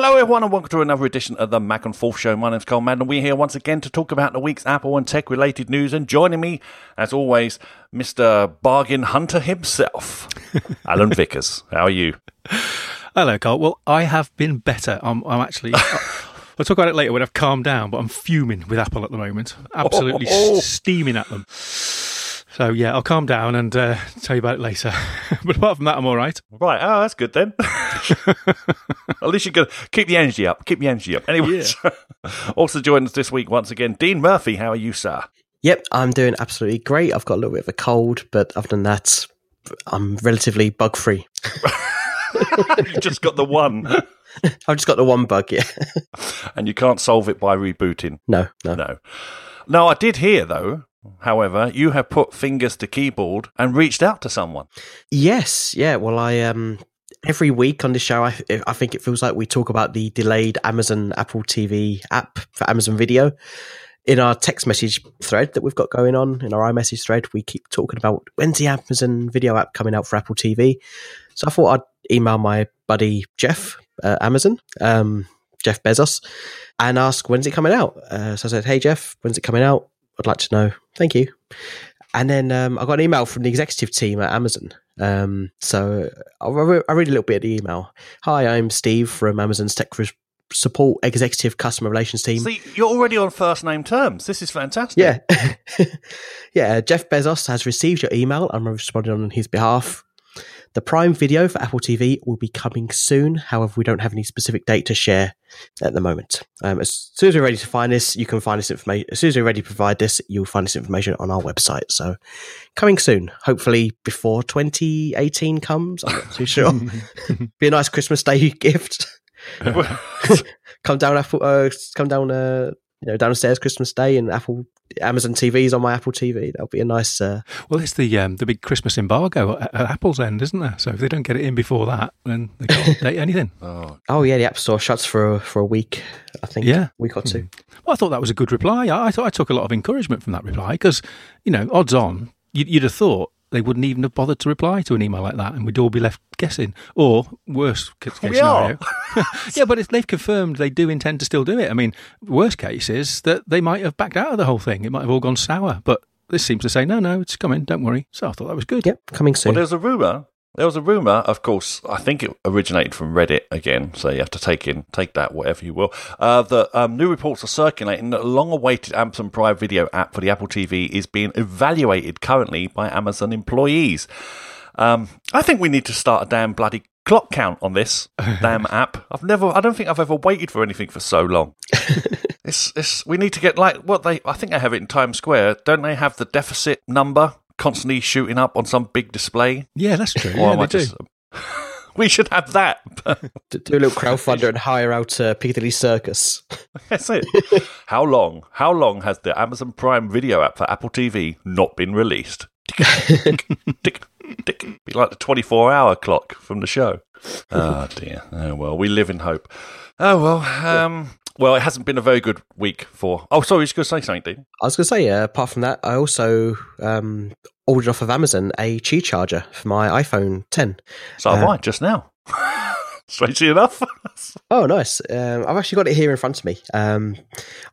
Hello, everyone, and welcome to another edition of the Mac and Forth Show. My name's Karl Madden, and we're here once again to talk about the week's Apple and tech related news. And joining me, as always, Mr. Bargain Hunter himself, Alan Vickers. How are you? Hello, Karl. Well, I have been better. I'm, I'm actually. I'll talk about it later when I've calmed down, but I'm fuming with Apple at the moment. Absolutely Oh. steaming at them. So, yeah, I'll calm down and uh, tell you about it later. but apart from that, I'm all right. Right, oh, that's good then. At least you can keep the energy up. Keep the energy up. Anyway, also joining us this week once again, Dean Murphy. How are you, sir? Yep, I'm doing absolutely great. I've got a little bit of a cold, but other than that, I'm relatively bug free. you just got the one, I've just got the one bug, yeah. and you can't solve it by rebooting. no, no. No. No, I did hear though. However, you have put fingers to keyboard and reached out to someone. Yes, yeah. Well, I um every week on this show, I I think it feels like we talk about the delayed Amazon Apple TV app for Amazon Video. In our text message thread that we've got going on in our iMessage thread, we keep talking about when's the Amazon Video app coming out for Apple TV. So I thought I'd email my buddy Jeff uh, Amazon, um, Jeff Bezos, and ask when's it coming out. Uh, so I said, "Hey Jeff, when's it coming out? I'd like to know. Thank you." And then um, I got an email from the executive team at Amazon. Um, so I'll, re- I'll read a little bit of the email. Hi, I'm Steve from Amazon's Tech Support Executive Customer Relations Team. See, you're already on first name terms. This is fantastic. Yeah. yeah. Jeff Bezos has received your email. I'm responding on his behalf. The Prime video for Apple TV will be coming soon. However, we don't have any specific date to share at the moment. Um, as soon as we're ready to find this, you can find this information. As soon as we're ready to provide this, you'll find this information on our website. So, coming soon, hopefully before 2018 comes. I'm not too sure. be a nice Christmas Day gift. come down, Apple. Uh, come down. Uh, you know, downstairs Christmas Day and Apple Amazon TVs on my Apple TV. That'll be a nice. Uh, Well, it's the um, the big Christmas embargo at, at Apple's end, isn't there? So if they don't get it in before that, then they can't update anything. Oh, oh yeah, the App Store shuts for for a week. I think. Yeah. week or two. Well, I thought that was a good reply. I, I thought I took a lot of encouragement from that reply because, you know, odds on, you'd, you'd have thought they wouldn't even have bothered to reply to an email like that, and we'd all be left guessing. Or worse case We scenario, yeah, but if they've confirmed they do intend to still do it, I mean, worst case is that they might have backed out of the whole thing. It might have all gone sour, but this seems to say no, no, it's coming. Don't worry. So I thought that was good. Yep, coming well, soon. there's a rumor. There was a rumor, of course. I think it originated from Reddit again, so you have to take in take that whatever you will. Uh, that um, new reports are circulating that a long-awaited Amazon Prime Video app for the Apple TV is being evaluated currently by Amazon employees. Um, I think we need to start a damn bloody clock count on this damn app. I've never, I don't think I've ever waited for anything for so long. it's, it's, we need to get like what they, I think they have it in Times Square. Don't they have the deficit number constantly shooting up on some big display? Yeah, that's true. Or Yeah, am I they do. just- we should have that. Do do a little crowdfunder and hire out uh, Piccadilly Circus. That's it. How long? How long has the Amazon Prime Video app for Apple TV not been released? Tick, tick, tick. Be like the twenty-four hour clock from the show. Oh dear. Oh well, we live in hope. Oh well. Um. Well, it hasn't been a very good week for. Oh, sorry, you was going to say something, Dean. I was going to say, uh, apart from that, I also um, ordered off of Amazon a Qi charger for my iPhone 10. So have Uh, I just now. Strangely enough. Oh, nice. Um, I've actually got it here in front of me um,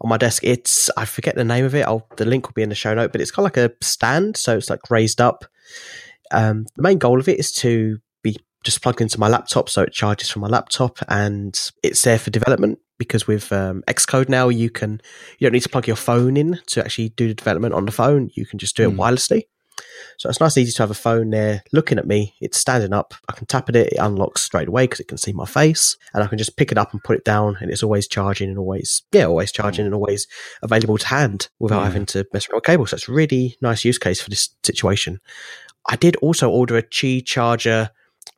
on my desk. It's, I forget the name of it. I'll, the link will be in the show note, but it's kind of like a stand. So it's like raised up. Um, the main goal of it is to be just plugged into my laptop. So it charges from my laptop and it's there for development because with um, Xcode now, you can, you don't need to plug your phone in to actually do the development on the phone. You can just do it Hmm. wirelessly. So it's nice and easy to have a phone there looking at me. It's standing up. I can tap at it. It unlocks straight away because it can see my face. And I can just pick it up and put it down. And it's always charging and always, yeah, always charging and always available to hand without Yeah. having to mess around with cable. So it's a really nice use case for this situation. I did also order a Qi charger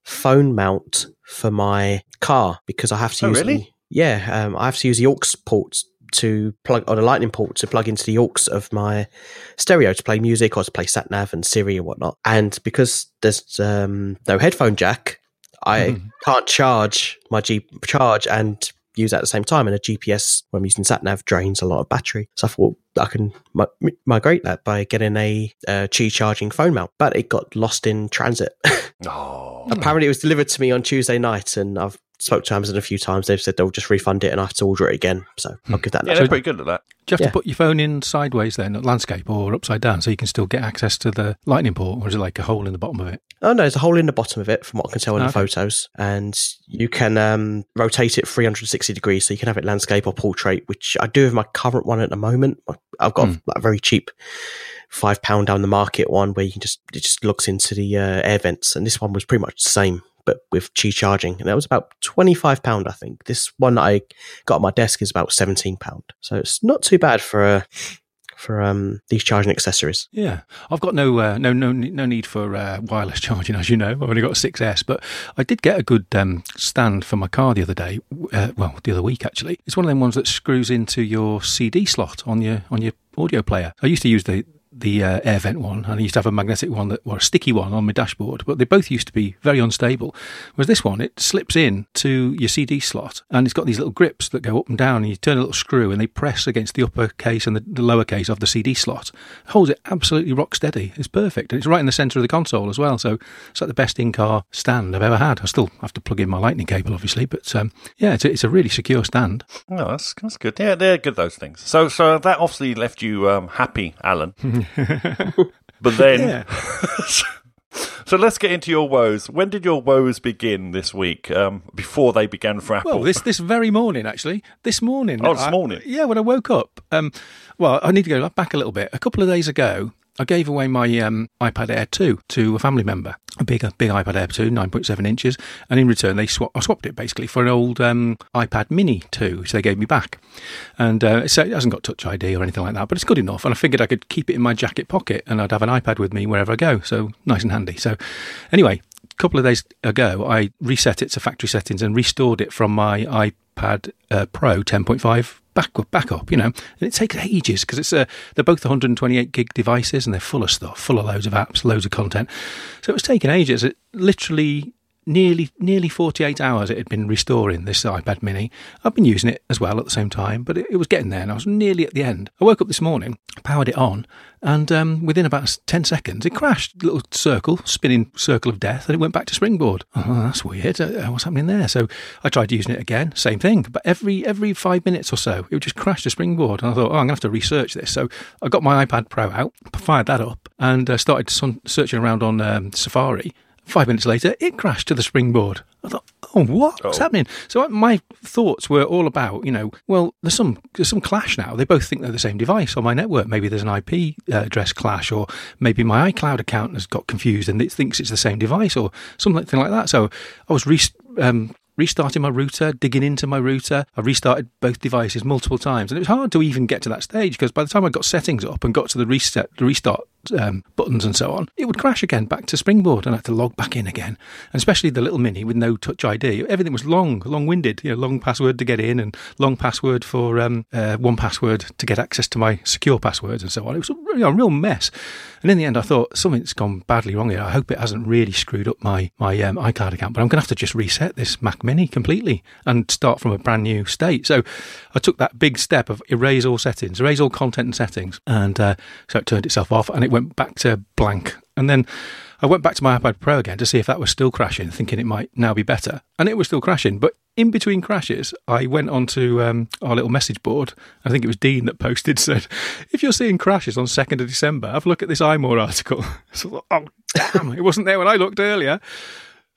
phone mount for my car because I have to Oh, use really? The- yeah, um, I have to use the aux ports to plug or the lightning port to plug into the aux of my stereo to play music or to play sat nav and Siri and whatnot. And because there's um, no headphone jack, I Mhm. can't charge my G charge and use at the same time. And a GPS when I'm using sat nav drains a lot of battery. So I thought I can mi- migrate that by getting a uh, Qi charging phone mount, but it got lost in transit. Oh. Apparently, it was delivered to me on Tuesday night, and I've spoke to Amazon a few times. They've said they'll just refund it and I have to order it again. So I'll give that. Yeah, they're pretty good at that. Do you have Yeah. to put your phone in sideways then, at landscape or upside down, so you can still get access to the lightning port, or is it like a hole in the bottom of it? Oh no, there's a hole in the bottom of it, from what I can tell in the photos, and you can um, rotate it 360 degrees, so you can have it landscape or portrait, which I do with my current one at the moment. I've got Hmm. a very cheap five pound down the market one where you can just it just looks into the uh, air vents, and this one was pretty much the same, but with Qi charging, and that was about 25 pound, I think. This one I got on my desk is about 17 pound, so it's not too bad for uh, for um, these charging accessories. Yeah, I've got no uh, no no no need for uh, wireless charging, as you know. I've only got a 6S, but I did get a good um, stand for my car the other day. Uh, well, the other week actually. It's one of them ones that screws into your CD slot on your on your audio player. I used to use the the uh, air vent one, and I used to have a magnetic one that, or a sticky one on my dashboard, but they both used to be very unstable. Whereas this one, it slips in to your CD slot, and it's got these little grips that go up and down, and you turn a little screw, and they press against the upper case and the, the lower case of the CD slot. It holds it absolutely rock steady. It's perfect, and it's right in the centre of the console as well. So it's like the best in-car stand I've ever had. I still have to plug in my lightning cable, obviously, but um, yeah, it's a, it's a really secure stand. No, that's that's good. Yeah, they're good. Those things. So, so that obviously left you um, happy, Alan. but then, so let's get into your woes. When did your woes begin this week? Um, before they began for Apple? Well, this this very morning, actually, this morning. Oh, this I- morning? yeah, when I woke up. Um, well, I need to go back a little bit. A couple of days ago, I gave away my um, iPad Air 2 to a family member, a big, a big iPad Air 2, 9.7 inches, and in return they swap, I swapped it basically for an old um, iPad Mini 2, which they gave me back. And uh, so it hasn't got Touch ID or anything like that, but it's good enough. And I figured I could keep it in my jacket pocket, and I'd have an iPad with me wherever I go. So nice and handy. So anyway, a couple of days ago, I reset it to factory settings and restored it from my iPad uh, Pro 10.5 back back up. You know, and it takes ages because it's uh, they're both 128 gig devices and they're full of stuff, full of loads of apps, loads of content. So it was taking ages. It literally. Nearly, nearly 48 hours it had been restoring this iPad Mini. I've been using it as well at the same time, but it, it was getting there, and I was nearly at the end. I woke up this morning, powered it on, and um, within about 10 seconds, it crashed. Little circle, spinning circle of death, and it went back to springboard. Oh, that's weird. Uh, what's happening there? So I tried using it again, same thing. But every every five minutes or so, it would just crash to springboard. And I thought, oh, I'm going to have to research this. So I got my iPad Pro out, fired that up, and uh, started searching around on um, Safari. Five minutes later, it crashed to the springboard. I thought, oh. What's Oh. happening? So my thoughts were all about, you know, well, there's some there's some clash now. They both think they're the same device on my network. Maybe there's an IP uh, address clash, or maybe my iCloud account has got confused and it thinks it's the same device, or something like that. So I was re- um, restarting my router, digging into my router. I restarted both devices multiple times, and it was hard to even get to that stage because by the time I got settings up and got to the reset, the restart um, buttons and so on, it would crash again back to Springboard, and I had to log back in again. And especially the little mini with no Touch ID, everything was long, long-winded. You know, long password to get in, and long password for um, uh, 1Password to get access to my secure passwords and so on. It was a, a real mess. And in the end, I thought something's gone badly wrong here. I hope it hasn't really screwed up my my um, iCloud account, but I'm going to have to just reset this Mac Mini completely and start from a brand new state. So I took that big step of erase all settings, erase all content and settings, and uh, so it turned itself off and it went back to blank. And then I went back to my iPad Pro again to see if that was still crashing, thinking it might now be better, and it was still crashing. But in between crashes, I went onto um, our little message board. I think it was Dean that posted said, "If you're seeing crashes on second of December, have a look at this iMore article." so, I thought, oh damn, it wasn't there when I looked earlier.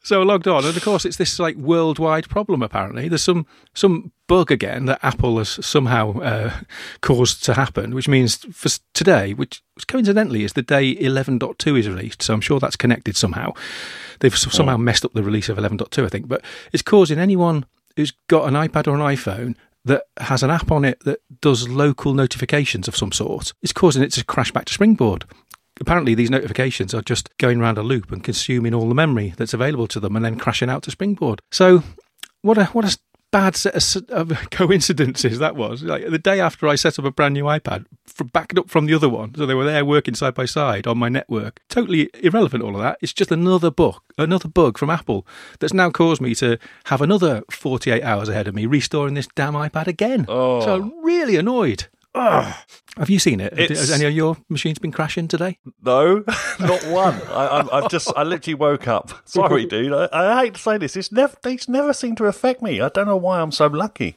So I logged on, and of course, it's this like worldwide problem. Apparently, there's some some bug again that Apple has somehow uh, caused to happen, which means for today, which coincidentally is the day 11.2 is released. So I'm sure that's connected somehow. They've somehow messed up the release of 11.2, I think, but it's causing anyone who's got an iPad or an iPhone that has an app on it that does local notifications of some sort. It's causing it to crash back to Springboard apparently these notifications are just going around a loop and consuming all the memory that's available to them and then crashing out to springboard. So what a what a bad set of coincidences that was. Like the day after i set up a brand new ipad from backed up from the other one so they were there working side by side on my network. Totally irrelevant all of that. It's just another bug another bug from apple that's now caused me to have another 48 hours ahead of me restoring this damn ipad again. Oh. so i'm really annoyed Have you seen it? It's- Has any of your machines been crashing today? No, not one. I, I've just, I literally woke up. Sorry, dude. I, I hate to say this. It's never, these never seem to affect me. I don't know why I'm so lucky.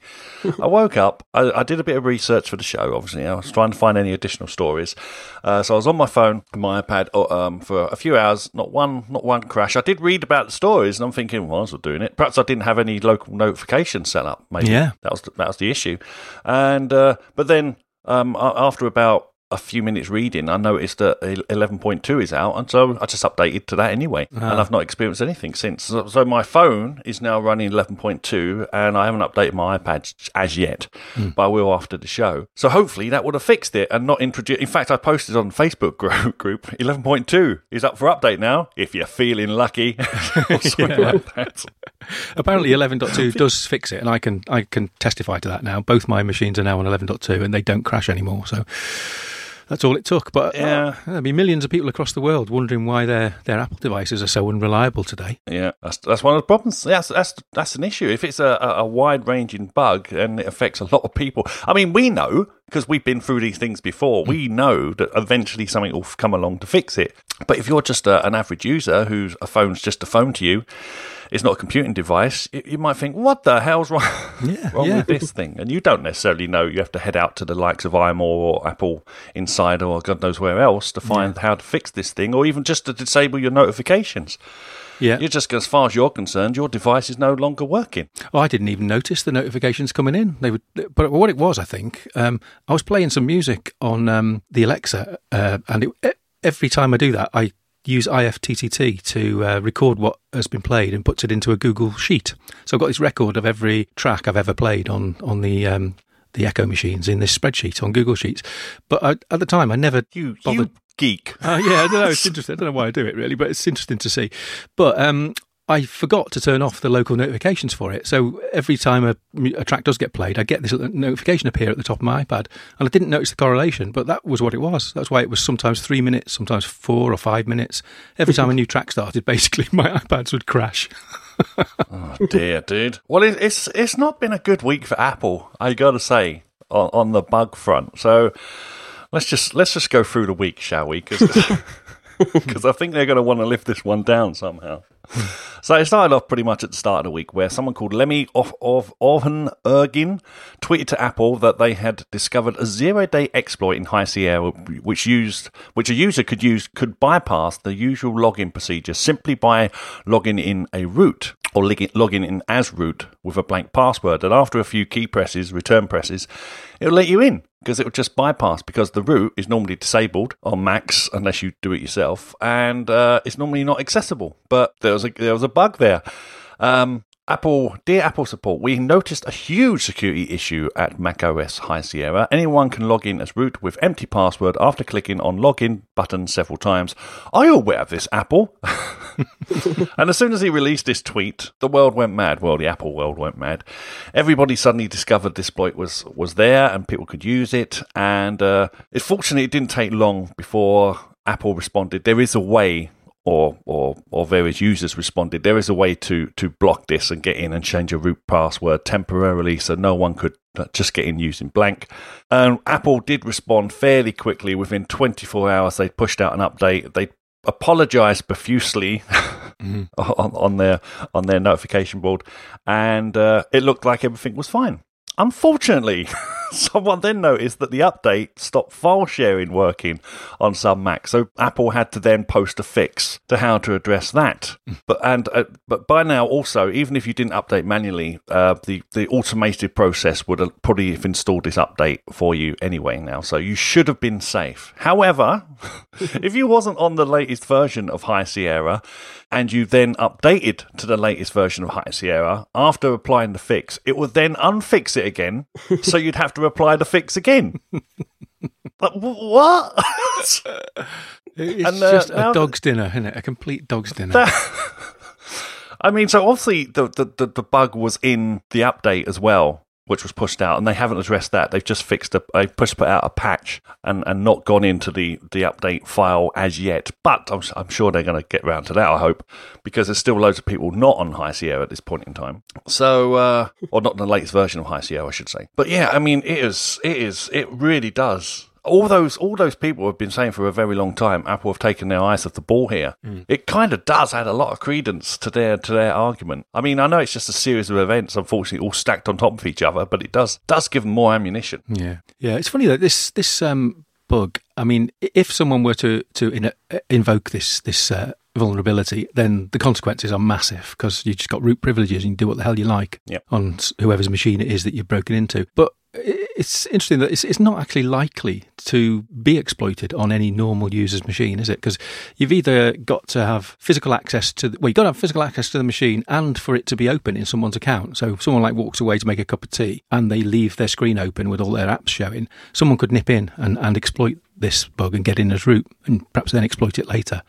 I woke up. I, I did a bit of research for the show. Obviously, I was trying to find any additional stories. Uh, so I was on my phone, my iPad, uh, um, for a few hours. Not one, not one crash. I did read about the stories, and I'm thinking, well, I was doing it. Perhaps I didn't have any local notifications set up. Maybe Yeah. that was the, that was the issue. And uh, but then um, after about a few minutes reading, I noticed that 11.2 is out, and so I just updated to that anyway. Ah. And I've not experienced anything since. So, so my phone is now running 11.2, and I haven't updated my iPad as yet, hmm. but I will after the show. So hopefully that would have fixed it and not introduced. In fact, I posted on Facebook group, group 11.2 is up for update now. If you're feeling lucky, like that. Apparently, 11.2 does fix it, and I can I can testify to that now. Both my machines are now on 11.2, and they don't crash anymore. So that's all it took. But Yeah. uh, there'll be millions of people across the world wondering why their their Apple devices are so unreliable today. Yeah, that's that's one of the problems. That's that's that's an issue. If it's a, a, a wide ranging bug and it affects a lot of people, I mean, we know because we've been through these things before. We know that eventually something will come along to fix it. But if you're just a, an average user whose a phone's just a phone to you, it's not a computing device. You, you might think, "What the hell's wrong, Yeah, wrong yeah. with this thing?" And you don't necessarily know. You have to head out to the likes of iMore or Apple Insider or God knows where else to find how to fix this thing, or even just to disable your notifications. Yeah. You're just, as far as you're concerned, your device is no longer working. Oh, I didn't even notice the notifications coming in. They would, but what it was, I think, um, I was playing some music on um, the Alexa, uh, and it, every time I do that, I use IFTTT to uh, record what has been played and puts it into a Google sheet. So I've got this record of every track I've ever played on on the um, the Echo machines in this spreadsheet on Google Sheets. But I, at the time, I never You, bothered. you geek. Oh yeah, I don't know. It's interesting. I don't know why I do it really, but it's interesting to see. But um, I forgot to turn off the local notifications for it. So every time a, a track does get played, I get this notification appear at the top of my iPad, and I didn't notice the correlation. But that was what it was. That's why it was sometimes three minutes, sometimes four or five minutes. Every time a new track started, basically my iPads would crash. Oh dear, dude. Well, it's it's not been a good week for Apple. I got to say on, on the bug front. So let's just let's just go through the week, shall we? Because I think they're going to want to lift this one down somehow. So it started off pretty much at the start of the week where someone called Lemi of of Orhan Ergin tweeted to Apple that they had discovered a zero-day exploit in High Sierra which used which a user could use could bypass the usual login procedure simply by logging in a root or log- logging in as root with a blank password and after a few key presses, return presses, it'll let you in because it would just bypass because the root is normally disabled on Macs unless you do it yourself, and uh, it's normally not accessible. But there was a there was a bug there. Um, Apple, dear Apple support, we noticed a huge security issue at macOS High Sierra. Anyone can log in as root with empty password after clicking on login button several times. Are you aware of this, Apple? and as soon as he released this tweet, the world went mad. Well, the Apple world went mad. Everybody suddenly discovered this exploit was was there and people could use it. And uh, it, fortunately, it didn't take long before Apple responded. There is a way or or or various users responded. There is a way to to block this and get in and change your root password temporarily, so no one could uh, just get in using blank. And Apple did respond fairly quickly. Within 24 hours, they pushed out an update. They apologized profusely on, on their on their notification board, and uh, it looked like everything was fine. Unfortunately, someone then noticed that the update stopped file sharing working on some Macs, so Apple had to then post a fix to how to address that. But and uh, but by now, also, even if you didn't update manually, uh, the the automated process would have probably have installed this update for you anyway. Now, so you should have been safe. However, if you wasn't on the latest version of High Sierra and you then updated to the latest version of High Sierra after applying the fix, it would then unfix it again. so you'd have to apply the fix again. But what? It's And, uh, just a dog's dinner, isn't it? A complete dog's dinner. I mean, so obviously the, the, the, the bug was in the update as well. Which was pushed out, and they haven't addressed that. They've just fixed a, they pushed out a patch and, and not gone into the, the update file as yet. But I'm, I'm sure they're going to get around to that. I hope because there's still loads of people not on High Sierra at this point in time. So, uh, or not the latest version of High Sierra, I should say. But yeah, I mean, it is, it is, it really does all those all those people have been saying for a very long time Apple have taken their eyes off the ball here. Mm. It kind of does add a lot of credence to their to their argument. I mean, I know it's just a series of events, unfortunately, all stacked on top of each other, but it does does give them more ammunition. Yeah, yeah. It's funny that this this um, bug. I mean, if someone were to to in, uh, invoke this this uh, vulnerability, then the consequences are massive because you just got root privileges and you do what the hell you like yep. on whoever's machine it is that you've broken into. But it's interesting that it's, it's not actually likely to be exploited on any normal user's machine, is it? Because you've either got to have physical access to, the, well, you've got to have physical access to the machine and for it to be open in someone's account. So if someone like walks away to make a cup of tea and they leave their screen open with all their apps showing, someone could nip in and, and exploit this bug and get in as root and perhaps then exploit it later.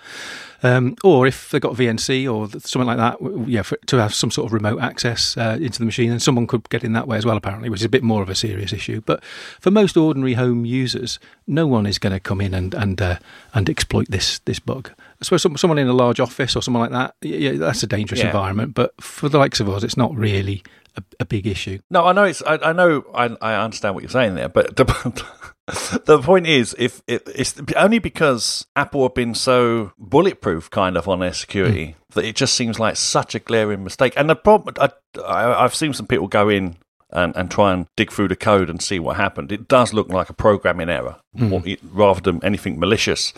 Um, or if they've got VNC or something like that, yeah, for, to have some sort of remote access uh, into the machine, and someone could get in that way as well, apparently, which is a bit more of a serious issue. But for most ordinary home users, no one is going to come in and and uh, and exploit this this bug. I suppose some, someone in a large office or someone like that, yeah, that's a dangerous yeah. environment. But for the likes of us, it's not really a, a big issue. No, I know it's. I, I know. I, I understand what you're saying there, but the, the point is, if it, it's only because Apple have been so bulletproof, kind of on their security, mm. that it just seems like such a glaring mistake. And the problem, I, I, I've seen some people go in and, and try and dig through the code and see what happened. It does look like a programming error mm. rather than anything malicious.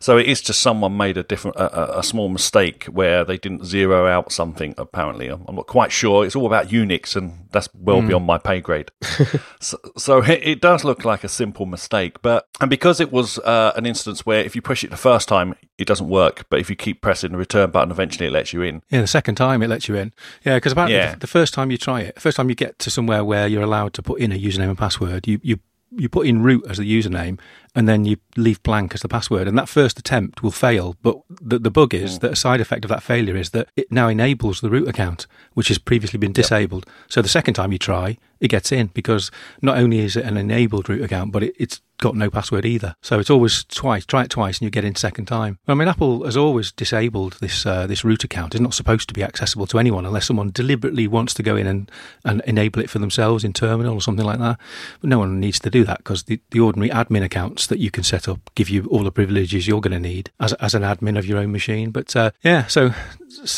So it is just someone made a different, a, a, small mistake where they didn't zero out something. Apparently, I'm, I'm not quite sure. It's all about Unix, and that's well mm. beyond my pay grade. so, so it, it, does look like a simple mistake, but and because it was uh, an instance where if you push it the first time, it doesn't work, but if you keep pressing the return button, eventually it lets you in. Yeah, the second time it lets you in. Yeah, because apparently yeah. the, the first time you try it, the first time you get to somewhere where you're allowed to put in a username and password, you you you put in root as the username and then you leave blank as the password. And that first attempt will fail. But the, the bug is mm. that a side effect of that failure is that it now enables the root account, which has previously been disabled. Yep. So the second time you try, it gets in because not only is it an enabled root account, but it, it's got no password either. So it's always twice. Try it twice, and you get in second time. I mean, Apple has always disabled this uh, this root account. It's not supposed to be accessible to anyone unless someone deliberately wants to go in and, and enable it for themselves in terminal or something like that. But no one needs to do that because the, the ordinary admin accounts that you can set up give you all the privileges you're going to need as as an admin of your own machine. But uh, yeah, so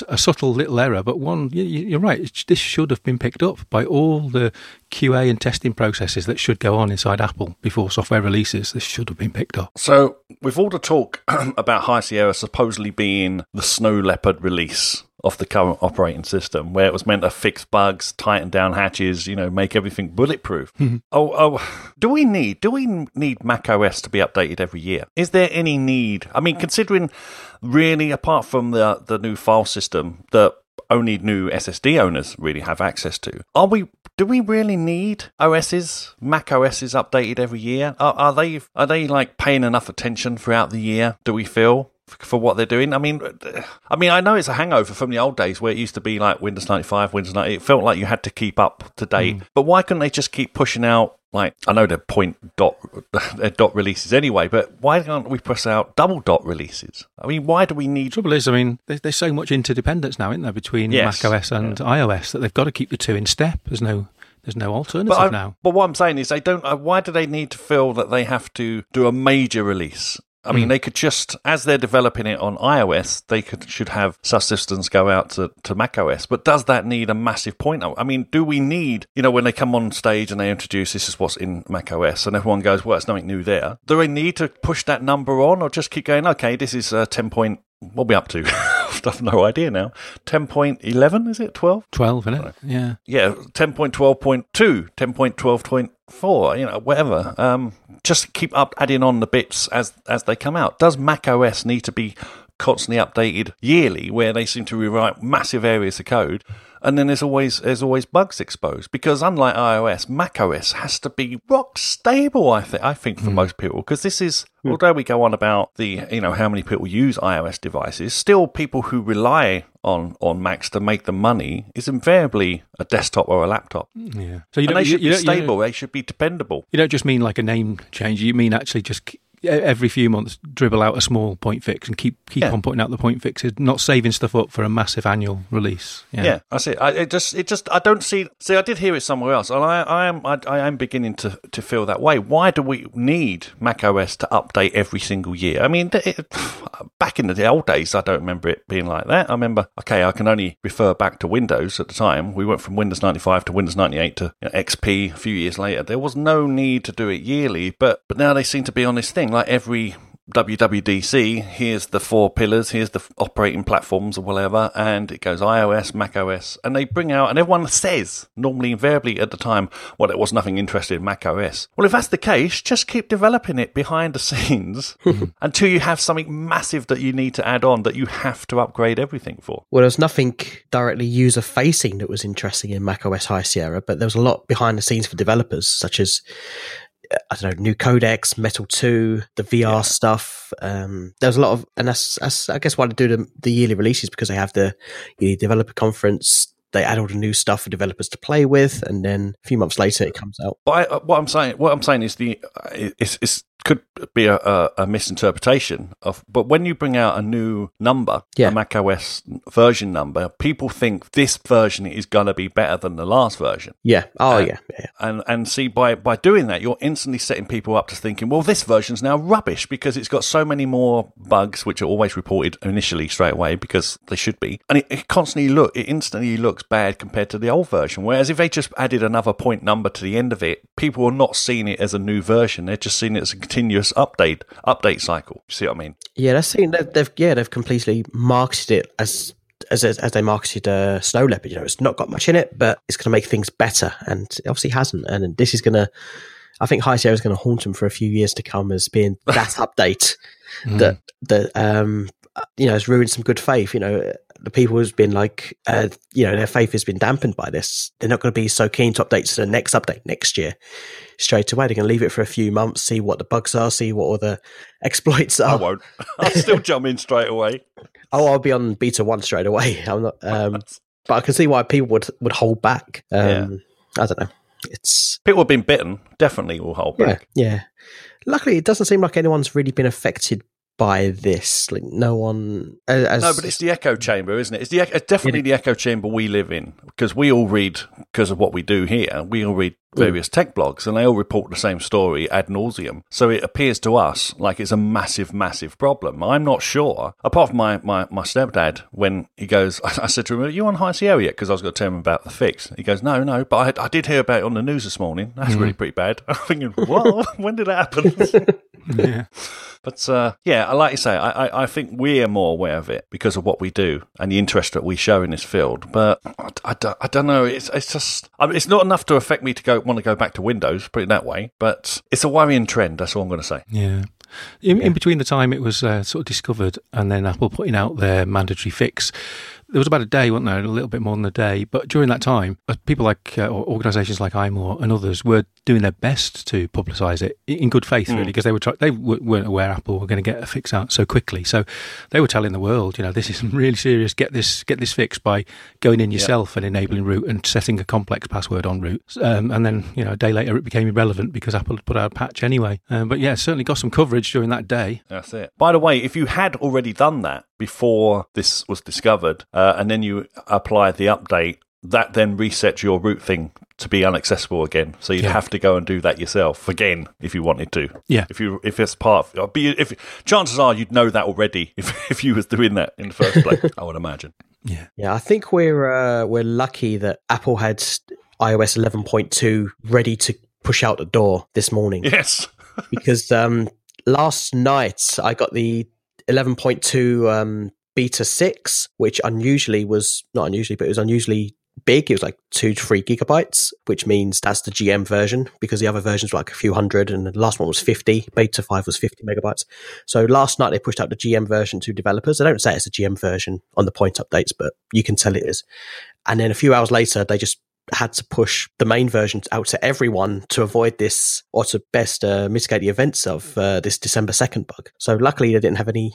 a subtle little error, but one you're right. This should have been picked up by all the QA and testing processes that should go on inside Apple before software releases. This should have been picked up. So, with all the talk about High Sierra supposedly being the Snow Leopard release of the current operating system, where it was meant to fix bugs, tighten down hatches, you know, make everything bulletproof. Mm-hmm. Oh, oh, do we need do we need Mac OS to be updated every year? Is there any need? I mean, considering really, apart from the the new file system that only new SSD owners really have access to. Are we? Do we really need OSs, Mac OSs updated every year? Are, are they? Are they like paying enough attention throughout the year? Do we feel? For what they're doing. I mean, I mean, I know it's a hangover from the old days where it used to be like Windows 95, Windows 90. It felt like you had to keep up to date. Mm. But why couldn't they just keep pushing out like I know they're point dot they're dot releases anyway, but why can't we press out double dot releases? I mean, why do we need? Trouble is, I mean, there's, there's so much interdependence now, isn't there, between yes. Mac OS and yeah. iOS that they've got to keep the two in step. There's no there's no alternative but now. But what I'm saying is, they don't. Uh, why do they need to feel that they have to do a major release I mean, mm. they could just, as they're developing it on iOS, they could should have subsystems go out to, to macOS. But does that need a massive point? I mean, do we need, you know, when they come on stage and they introduce this is what's in macOS and everyone goes, well, it's nothing new there. Do they need to push that number on or just keep going, okay, this is uh, 10 point, what we up to? I've no idea now. 10.11, is it? 12? 12, isn't it? Yeah. Yeah, 10.12.2, 10.12.4, you know, whatever. Um, just keep up adding on the bits as as they come out. Does Mac OS need to be constantly updated yearly, where they seem to rewrite massive areas of code? And then there's always there's always bugs exposed because unlike iOS, macOS has to be rock stable. I think I think for hmm. most people because this is hmm. although we go on about the you know how many people use iOS devices, still people who rely on on Macs to make the money is invariably a desktop or a laptop. Yeah. So you and they should you be you stable. They should be dependable. You don't just mean like a name change. You mean actually just every few months dribble out a small point fix and keep keep Yeah. on putting out the point fixes, not saving stuff up for a massive annual release. Yeah. Yeah, that's it. I it just, it just, I don't see. See, I did hear it somewhere else, and I, I am, I, I am beginning to, to feel that way. Why do we need Mac OS to update every single year? I mean, it, back in the old days, I don't remember it being like that. I remember, okay, I can only refer back to Windows at the time. We went from Windows ninety five to Windows ninety eight to you know, XP a few years later. There was no need to do it yearly, but but now they seem to be on this thing like every WWDC, here's the four pillars, here's the operating platforms or whatever, and it goes iOS, Mac OS, and they bring out, and everyone says, normally, invariably at the time, well, there was nothing interested in Mac OS. Well, if that's the case, just keep developing it behind the scenes until you have something massive that you need to add on that you have to upgrade everything for. Well, there's nothing directly user facing that was interesting in macOS High Sierra, but there was a lot behind the scenes for developers, such as I don't know, new codecs, Metal Two, the VR stuff. Um, there was a lot of, and that's, that's I guess why they do the, the yearly releases because they have the yearly developer conference. They add all the new stuff for developers to play with, and then a few months later it comes out. But I, uh, what I'm saying, what I'm saying is the uh, it's, it's could be a, a, a misinterpretation of. But when you bring out a new number, Yeah. a Mac OS version number, people think this version is going to be better than the last version. Yeah. Oh, Uh, yeah. yeah. And and see by by doing that, you're instantly setting people up to thinking, well, this version's now rubbish because it's got so many more bugs, which are always reported initially straight away because they should be, and it, it constantly look it instantly looks bad compared to the old version. Whereas if they just added another point number to the end of it, people are not seeing it as a new version; they're just seeing it as a continuous update update cycle. You See what I mean? Yeah, that's thing. They've, they've yeah they've completely marketed it as as as, as they marketed uh, Snow Leopard. You know, it's not got much in it, but it's going to make things better, and it obviously hasn't. And this is going to, I think High Sierra is going to haunt them for a few years to come as being that update that that um you know has ruined some good faith. You know, the people who's been like uh, you know their faith has been dampened by this. They're not going to be so keen to update to the next update next year straight away. They're going to leave it for a few months, see what the bugs are, see what all the exploits are. I won't. I'll still jump in straight away. Oh, I'll be on beta one straight away. I'm not, um, but I can see why people would would hold back. Um, I don't know. It's People have been bitten. Definitely will hold yeah, back. yeah. Luckily, it doesn't seem like anyone's really been affected by this. Like no one. As, No, but it's the echo chamber, isn't it? It's the it's definitely the echo chamber we live in because we all read because of what we do here. We all read various tech blogs, and they all report the same story ad nauseum. So it appears to us like it's a massive, massive problem. I'm not sure. Apart from my my, my stepdad, when he goes, I said to him, "Are you on High Sierra yet?" Because I was going to tell him about the fix. He goes, "No, no, but I, I did hear about it on the news this morning. That's really pretty bad." I'm thinking, "What? when did that happen?" yeah. But uh, yeah, I like you say, I, I, I think we're more aware of it because of what we do and the interest that we show in this field. But I, I don't, I don't know. It's it's just I it's not enough to affect me to go want to go back to Windows. Put it that way. But it's a worrying trend. That's all I'm going to say. Yeah. In, in between the time it was uh, sort of discovered and then Apple putting out their mandatory fix, there was about a day, wasn't there? A little bit more than a day. But during that time, uh, people like uh, or organisations like iMore and others were doing their best to publicise it in good faith, really, because they were try- they w- weren't aware Apple were going to get a fix out so quickly. So they were telling the world, you know, this is really serious. Get this get this fixed by going in yourself and enabling root and setting a complex password on root. Um, and then you know a day later it became irrelevant because Apple had put out a patch anyway. Um, but yeah, certainly got some coverage during that day. That's it. By the way, if you had already done that before this was discovered, uh, and then you apply the update, that then resets your root thing to be inaccessible again. So you'd Yeah. have to go and do that yourself again if you wanted to. Yeah. If you if it's part of, but if chances are you'd know that already if if you was doing that in the first place. I would imagine. Yeah. yeah, I think we're uh, we're lucky that Apple had iOS 11.2 ready to push out the door this morning. Yes. because um, last night I got the 11.2 um, beta 6, which unusually was not unusually, but it was unusually big. It was like two to three gigabytes, which means that's the GM version because the other versions were like a few hundred and the last one was 50. Beta 5 was 50 megabytes. So last night they pushed out the GM version to developers. They don't say it's a GM version on the point updates, but you can tell it is. And then a few hours later, they just had to push the main version out to everyone to avoid this or to best uh, mitigate the events of uh, this December 2nd bug. So luckily, they didn't have any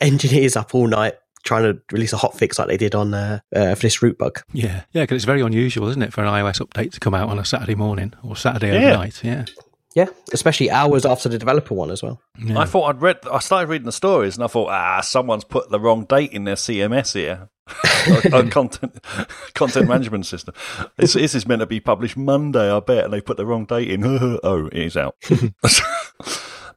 engineers up all night trying to release a hot fix like they did on uh, uh, for this root bug. Yeah, yeah, because it's very unusual, isn't it, for an iOS update to come out on a Saturday morning or Saturday Yeah. overnight? Yeah, Yeah, especially hours after the developer one as well. yeah. I thought I'd read. I started reading the stories, and I thought, ah, someone's put the wrong date in their CMS here. a content content management system. This, this is meant to be published Monday, I bet, and they put the wrong date in. oh, it is out.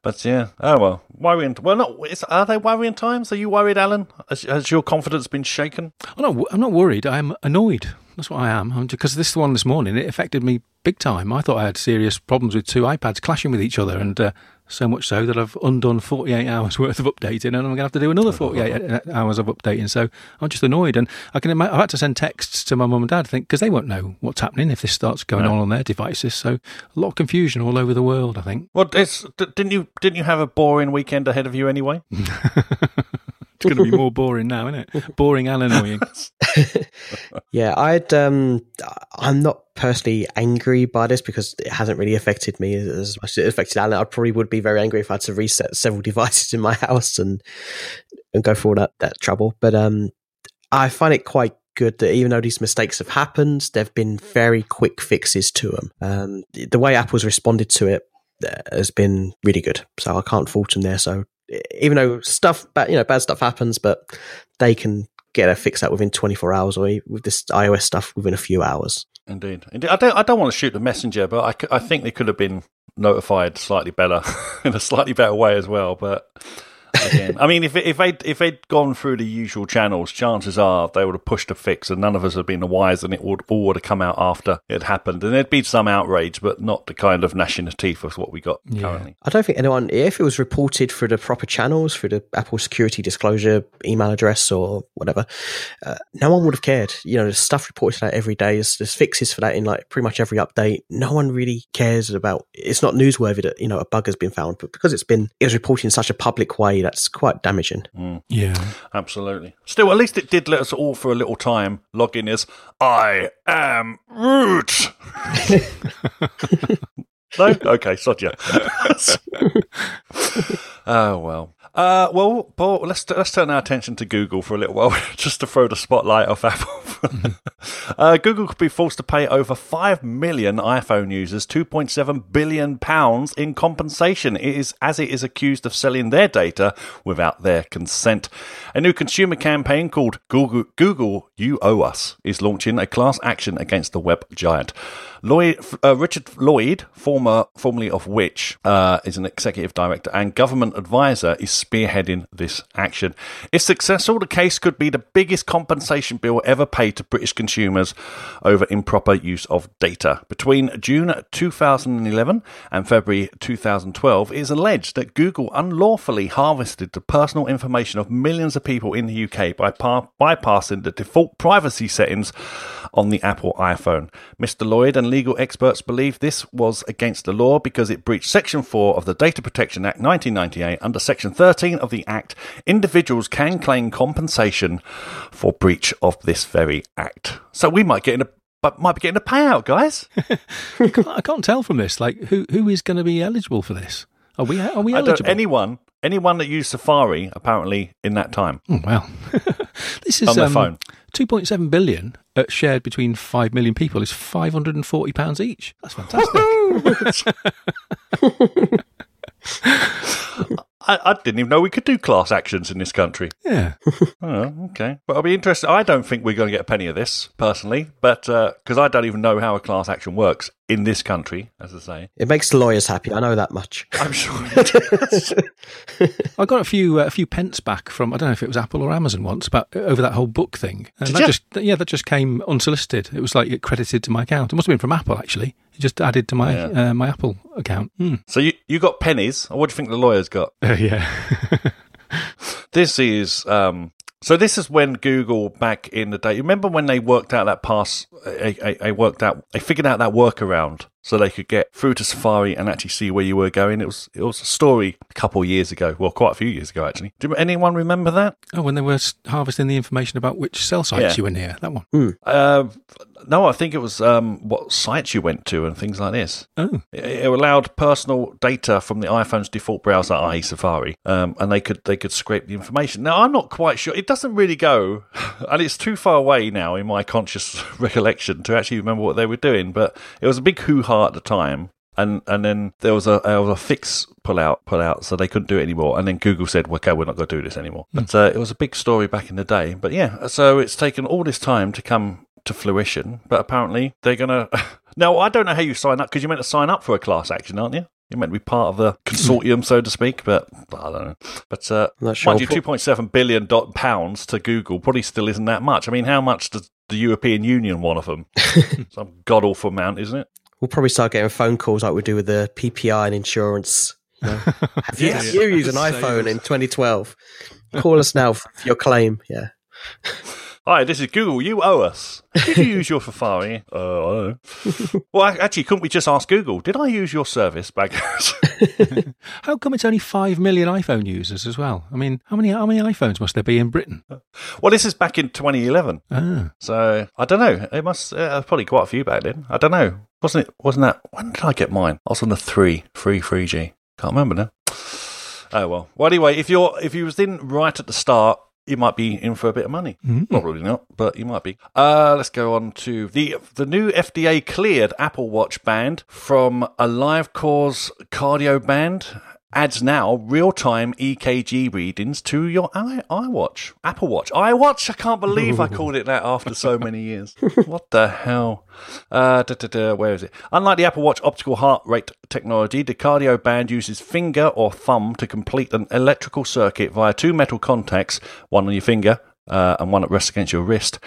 but yeah, oh well, worrying. Well, not. Are they worrying times? Are you worried, Alan? Has, has your confidence been shaken? I'm not, I'm not worried. I'm annoyed. That's what I am. Because this one this morning, it affected me big time. I thought I had serious problems with two iPads clashing with each other, and uh, so much so that I've undone 48 hours worth of updating, and I'm going to have to do another 48 hours of updating. So I'm just annoyed, and I can. ima- I've had to send texts to my mum and dad, think because they won't know what's happening if this starts going No. on on their devices. So a lot of confusion all over the world. I think Well, it's, didn't you didn't you have a boring weekend ahead of you anyway? it's going to be more boring now, isn't it? Boring and annoying. Yeah, I'd um I'm not personally angry by this because it hasn't really affected me as much as it affected Alan. I probably would be very angry if I had to reset several devices in my house and and go through all that, that trouble. But um I find it quite good that even though these mistakes have happened, there've been very quick fixes to them. Um the way Apple's responded to it uh, has been really good. So I can't fault them there. So even though stuff, bad, you know, bad stuff happens, but they can get a fix out within 24 hours, or with this iOS stuff within a few hours. Indeed, indeed. I don't. I don't want to shoot the messenger, but I, I think they could have been notified slightly better in a slightly better way as well. But again, I mean, if if they if they'd gone through the usual channels, chances are they would have pushed a fix, and none of us would have been the wise, and it would all would have come out after it happened, and there'd be some outrage, but not the kind of gnashing of teeth of what we got Yeah. currently. I don't think anyone, if it was reported through the proper channels, through the Apple security disclosure email address or whatever, uh, no one would have cared. You know, there's stuff reported out every day. There's, there's fixes for that in like pretty much every update. No one really cares about. It's not newsworthy that you know a bug has been found, but because it's been it was reported in such a public way, that's quite damaging. Mm. Yeah. Absolutely. Still, at least it did let us all for a little time log in as I am root. no? Okay, sod ya. oh, well. Uh, well, Paul, let's let's turn our attention to Google for a little while, just to throw the spotlight off Apple. uh, Google could be forced to pay over five million iPhone users 2.7 billion pounds in compensation. It is as it is accused of selling their data without their consent. A new consumer campaign called Google, Google You Owe Us is launching a class action against the web giant. Lloyd, uh, Richard Lloyd, former formerly of which uh, is an executive director and government advisor, is spearheading this action. If successful, the case could be the biggest compensation bill ever paid to British consumers over improper use of data. Between June 2011 and February 2012, it is alleged that Google unlawfully harvested the personal information of millions of people in the UK by par- bypassing the default privacy settings on the Apple iPhone. Mr. Lloyd and legal experts believe this was against the law because it breached Section 4 of the Data Protection Act 1998. Under Section 13 of the Act, individuals can claim compensation for breach of this very act. So we might get in a but might be getting a payout, guys. I can't, I can't tell from this. Like, who who is going to be eligible for this? Are we are we eligible? anyone, anyone that used Safari apparently in that time Oh, well, this is on their um, phone. 2.7 billion uh, shared between 5 million people is 540 pounds each. That's fantastic. I, I didn't even know we could do class actions in this country. yeah. Oh, okay. But I'll be interested. I don't think we're going to get a penny of this personally, but because I don't even know how a class action works in this country, as I say. It makes the lawyers happy. I know that much. I'm sure it does. I got a few uh, a few pence back from I don't know if it was Apple or Amazon once, but uh, over that whole book thing. And Did that ya? just yeah, that just came unsolicited. It was like it credited to my account. It must have been from Apple actually. It just added to my Yeah. uh, my Apple account. Hmm. so you, you got pennies. What do you think the lawyers got? Uh, yeah. This is um, so. This is when Google back in the day. Remember when they worked out that pass? They, they, they worked out. They figured out that workaround so they could get through to Safari and actually see where you were going. It was it was a story a couple of years ago, well, quite a few years ago actually. Do anyone remember that? Oh, when they were harvesting the information about which cell sites Yeah. you were near. That one. Uh, no, I think it was um, what sites you went to and things like this. Oh, It, it allowed personal data from the iPhone's default browser, i.e., Safari, um, and they could they could scrape the information. Now, I'm not quite sure. It doesn't really go, and it's too far away now in my conscious recollection to actually remember what they were doing. But it was a big hoo ha at the time. And and then there was a there was a fix pull out pull out, so they couldn't do it anymore. And then Google said, well, "Okay, we're not going to do this anymore." But uh, it was a big story back in the day. But yeah, so it's taken all this time to come to fruition. But apparently they're going to. now I don't know how you sign up because you're meant to sign up for a class action, aren't you? You're meant to be part of the consortium, so to speak. But I don't know. But uh, I'm not sure. mind you, two point seven billion dot pounds to Google probably still isn't that much. I mean, how much does the European Union want of them? Some god awful amount, isn't it? We'll probably start getting phone calls like we do with the PPI and insurance. You know. Have you, Yes. you use an iPhone in 2012? Call us now for your claim. Yeah. Hi, this is Google. You owe us. Did you use your Safari? Uh, I don't know. well, actually, couldn't we just ask Google? Did I use your service back? how come it's only five million iPhone users as well? I mean, how many how many iPhones must there be in Britain? well, this is back in 2011, Ah, so I don't know. It must uh, probably quite a few back then. I don't know. Wasn't it? Wasn't that? When did I get mine? I was on the three, three, three G. Can't remember now. Oh well. Well, anyway, if you're if you was in right at the start, you might be in for a bit of money. Not really not, but you might be. Uh, let's go on to the the new FDA cleared Apple Watch band from AliveCor's cardio band. Adds now real time EKG readings to your i iWatch, Apple Watch, iWatch. I can't believe I called it that after so many years. What the hell? Uh, da, da, da, where is it? Unlike the Apple Watch optical heart rate technology, the KardiaBand uses finger or thumb to complete an electrical circuit via two metal contacts, one on your finger uh, and one that rests against your wrist,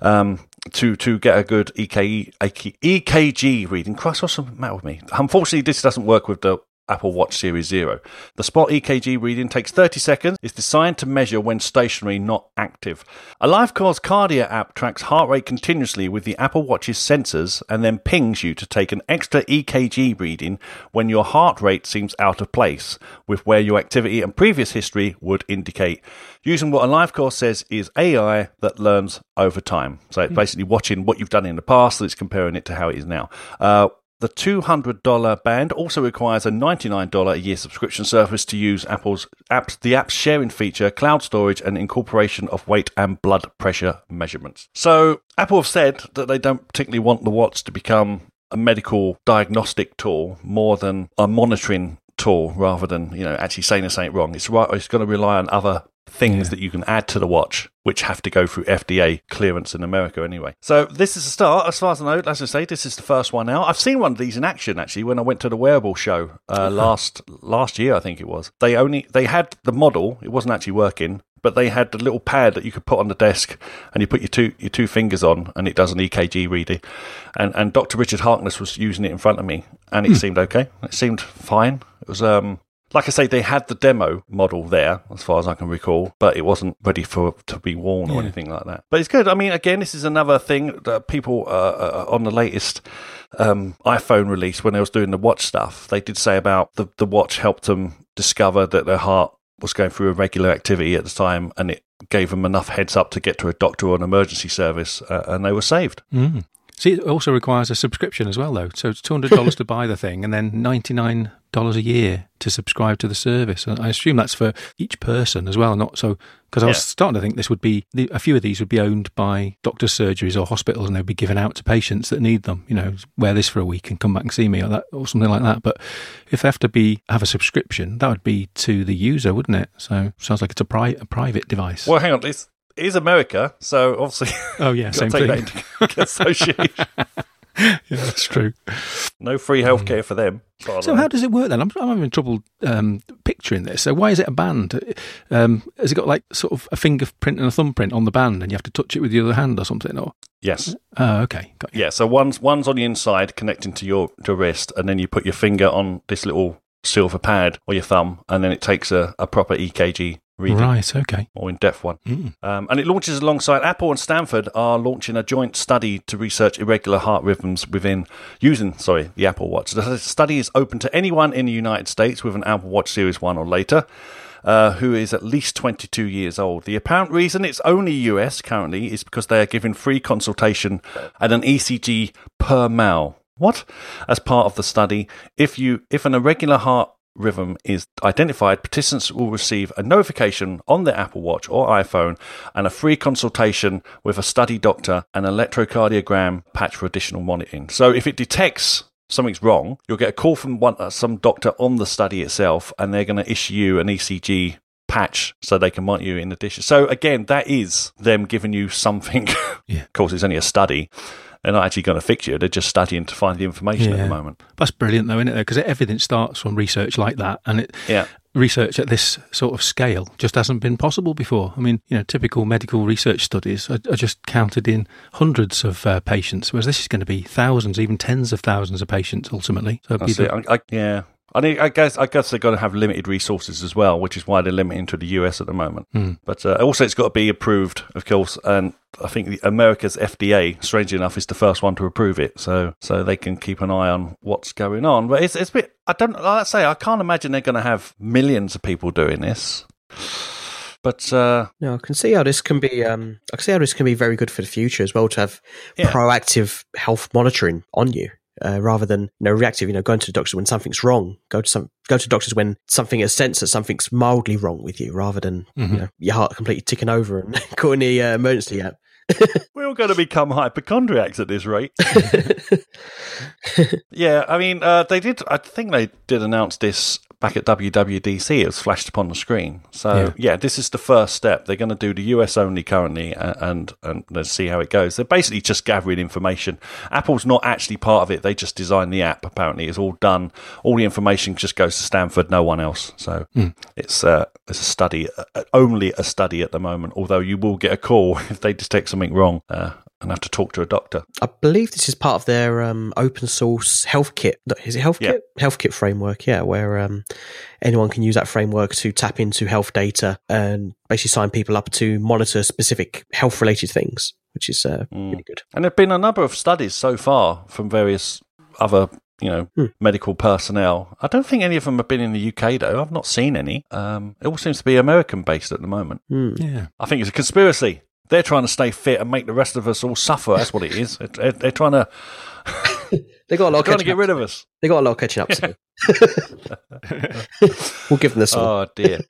um, to to get a good EKG, EKG reading. Christ, what's the matter with me? Unfortunately, this doesn't work with the Apple Watch Series Zero. The Spot EKG reading takes 30 seconds. It's designed to measure when stationary, not active. A LifeCore's Kardia app tracks heart rate continuously with the Apple Watch's sensors and then pings you to take an extra EKG reading when your heart rate seems out of place with where your activity and previous history would indicate. Using what AliveCor says is AI that learns over time. So it's basically watching what you've done in the past, and it's comparing it to how it is now. Uh, the $200 band also requires a $99 a year subscription service to use Apple's apps, the app's sharing feature, cloud storage, and incorporation of weight and blood pressure measurements. So, Apple have said that they don't particularly want the watch to become a medical diagnostic tool more than a monitoring tool rather than, you know, actually saying there's something wrong. It's right it's going to rely on other things that you can add to the watch, which have to go through FDA clearance in America anyway. So this is a start, as far as I know. As I say, this is the first one out. I've seen one of these in action actually when I went to the wearable show uh, last last year, I think it was. They only they had the model; it wasn't actually working. But they had the little pad that you could put on the desk, and you put your two your two fingers on, and it does an EKG reading. And and Dr. Richard Harkness was using it in front of me, and it seemed okay. It seemed fine. It was um like I say, they had the demo model there, as far as I can recall, but it wasn't ready for to be worn or Yeah. anything like that. But it's good. I mean, again, this is another thing that people uh, uh, on the latest um, iPhone release, when they was doing the watch stuff, they did say about the the watch helped them discover that their heart was going through irregular activity at the time, and it gave them enough heads up to get to a doctor or an emergency service, uh, and they were saved. Mm. See, it also requires a subscription as well, though. So it's two hundred dollars to buy the thing, and then ninety nine dollars a year to subscribe to the service. And I assume that's for each person as well, not so. Because I was Yeah. starting to think this would be a few of these would be owned by doctors' surgeries or hospitals, and they'd be given out to patients that need them. You know, wear this for a week and come back and see me, or that, or something like that. But if they have to be have a subscription, that would be to the user, wouldn't it? So sounds like it's a, pri- a private device. Well, hang on, this is America, so obviously Oh yeah, same thing. association. yeah, that's true. No free healthcare for them. as far as So how does it work then? I'm, I'm having trouble um, picturing this. So why is it a band? Um, has it got like sort of a fingerprint and a thumbprint on the band, and you have to touch it with your other hand or something? Or Yes. oh, okay, got you. Yeah. So one's one's on the inside connecting to your to wrist, and then you put your finger on this little silver pad or your thumb, and then it takes a, a proper EKG reading Right. Okay. or in depth one. Mm. Um, and it launches alongside Apple and Stanford are launching a joint study to research irregular heart rhythms within using sorry the Apple Watch. The study is open to anyone in the United States with an Apple Watch Series One or later. Uh, who is at least 22 years old. The apparent reason it's only US currently is because they are giving free consultation and an ECG per mile. What? As part of the study, if you if an irregular heart rhythm is identified, participants will receive a notification on their Apple Watch or iPhone and a free consultation with a study doctor and an electrocardiogram patch for additional monitoring. So if it detects something's wrong, you'll get a call from one, uh, some doctor on the study itself and they're going to issue you an ECG patch so they can monitor you in addition. So again, that is them giving you something. Yeah. of course, it's only a study. They're not actually going to fix you. They're just studying to find the information at the moment. That's brilliant, though, isn't it? Because everything starts from research like that, and it, Yeah. research at this sort of scale just hasn't been possible before. I mean, you know, typical medical research studies are, are just counted in hundreds of uh, patients, whereas this is going to be thousands, even tens of thousands of patients ultimately. So be the, I, I, yeah. I, think, I guess I guess they're going to have limited resources as well, which is why they're limiting to the US at the moment. Hmm. But uh, also, it's got to be approved, of course. And I think the, America's FDA, strangely enough, is the first one to approve it, so so they can keep an eye on what's going on. But it's it's a bit. I don't. Like I say, I can't imagine they're going to have millions of people doing this. But uh, No, I can see how this can be. Um, I can see how this can be very good for the future as well to have Yeah. proactive health monitoring on you. Uh, rather than you know reactive, you know, going to the doctor when something's wrong. Go to some go to doctors when something is sensed that something's mildly wrong with you, rather than Mhm. you know your heart completely ticking over and calling the uh, emergency app. we're all going to become hypochondriacs at this rate. Yeah, I mean, uh, they did. I think they did announce this back at WWDC. It was flashed upon the screen. So Yeah. yeah, this is the first step. They're going to do the US only currently, and and let's see how it goes. They're basically just gathering information. Apple's not actually part of it. They just designed the app. Apparently, it's all done. All the information just goes to Stanford. No one else. So it's uh, it's a study, uh, only a study at the moment. Although you will get a call if they detect something wrong. Uh, and have to talk to a doctor. I believe this is part of their um, open source health kit. Is it health Yeah. kit? Health kit framework, yeah, where um, anyone can use that framework to tap into health data and basically sign people up to monitor specific health related things, which is uh, Mm. really good. And there've been a number of studies so far from various other, you know, Hmm. medical personnel. I don't think any of them have been in the UK though. I've not seen any. Um, it all seems to be American based at the moment. Hmm. yeah. I think it's a conspiracy. They're trying to stay fit and make the rest of us all suffer. That's what it is. They're, they're- trying to They got a lot trying to get up. rid of us. They got a lot of catching up to do. we'll give them this one. Oh dear.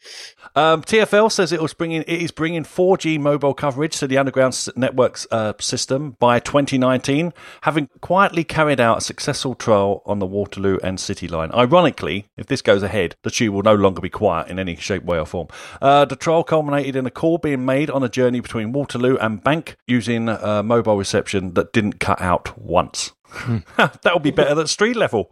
um, TFL says it was bringing it is bringing 4G mobile coverage to the underground networks uh, system by 2019, having quietly carried out a successful trial on the Waterloo and City line. Ironically, if this goes ahead, the tube will no longer be quiet in any shape, way, or form. Uh, the trial culminated in a call being made on a journey between Waterloo and Bank using uh, mobile reception that didn't cut out once. that would be better than street level.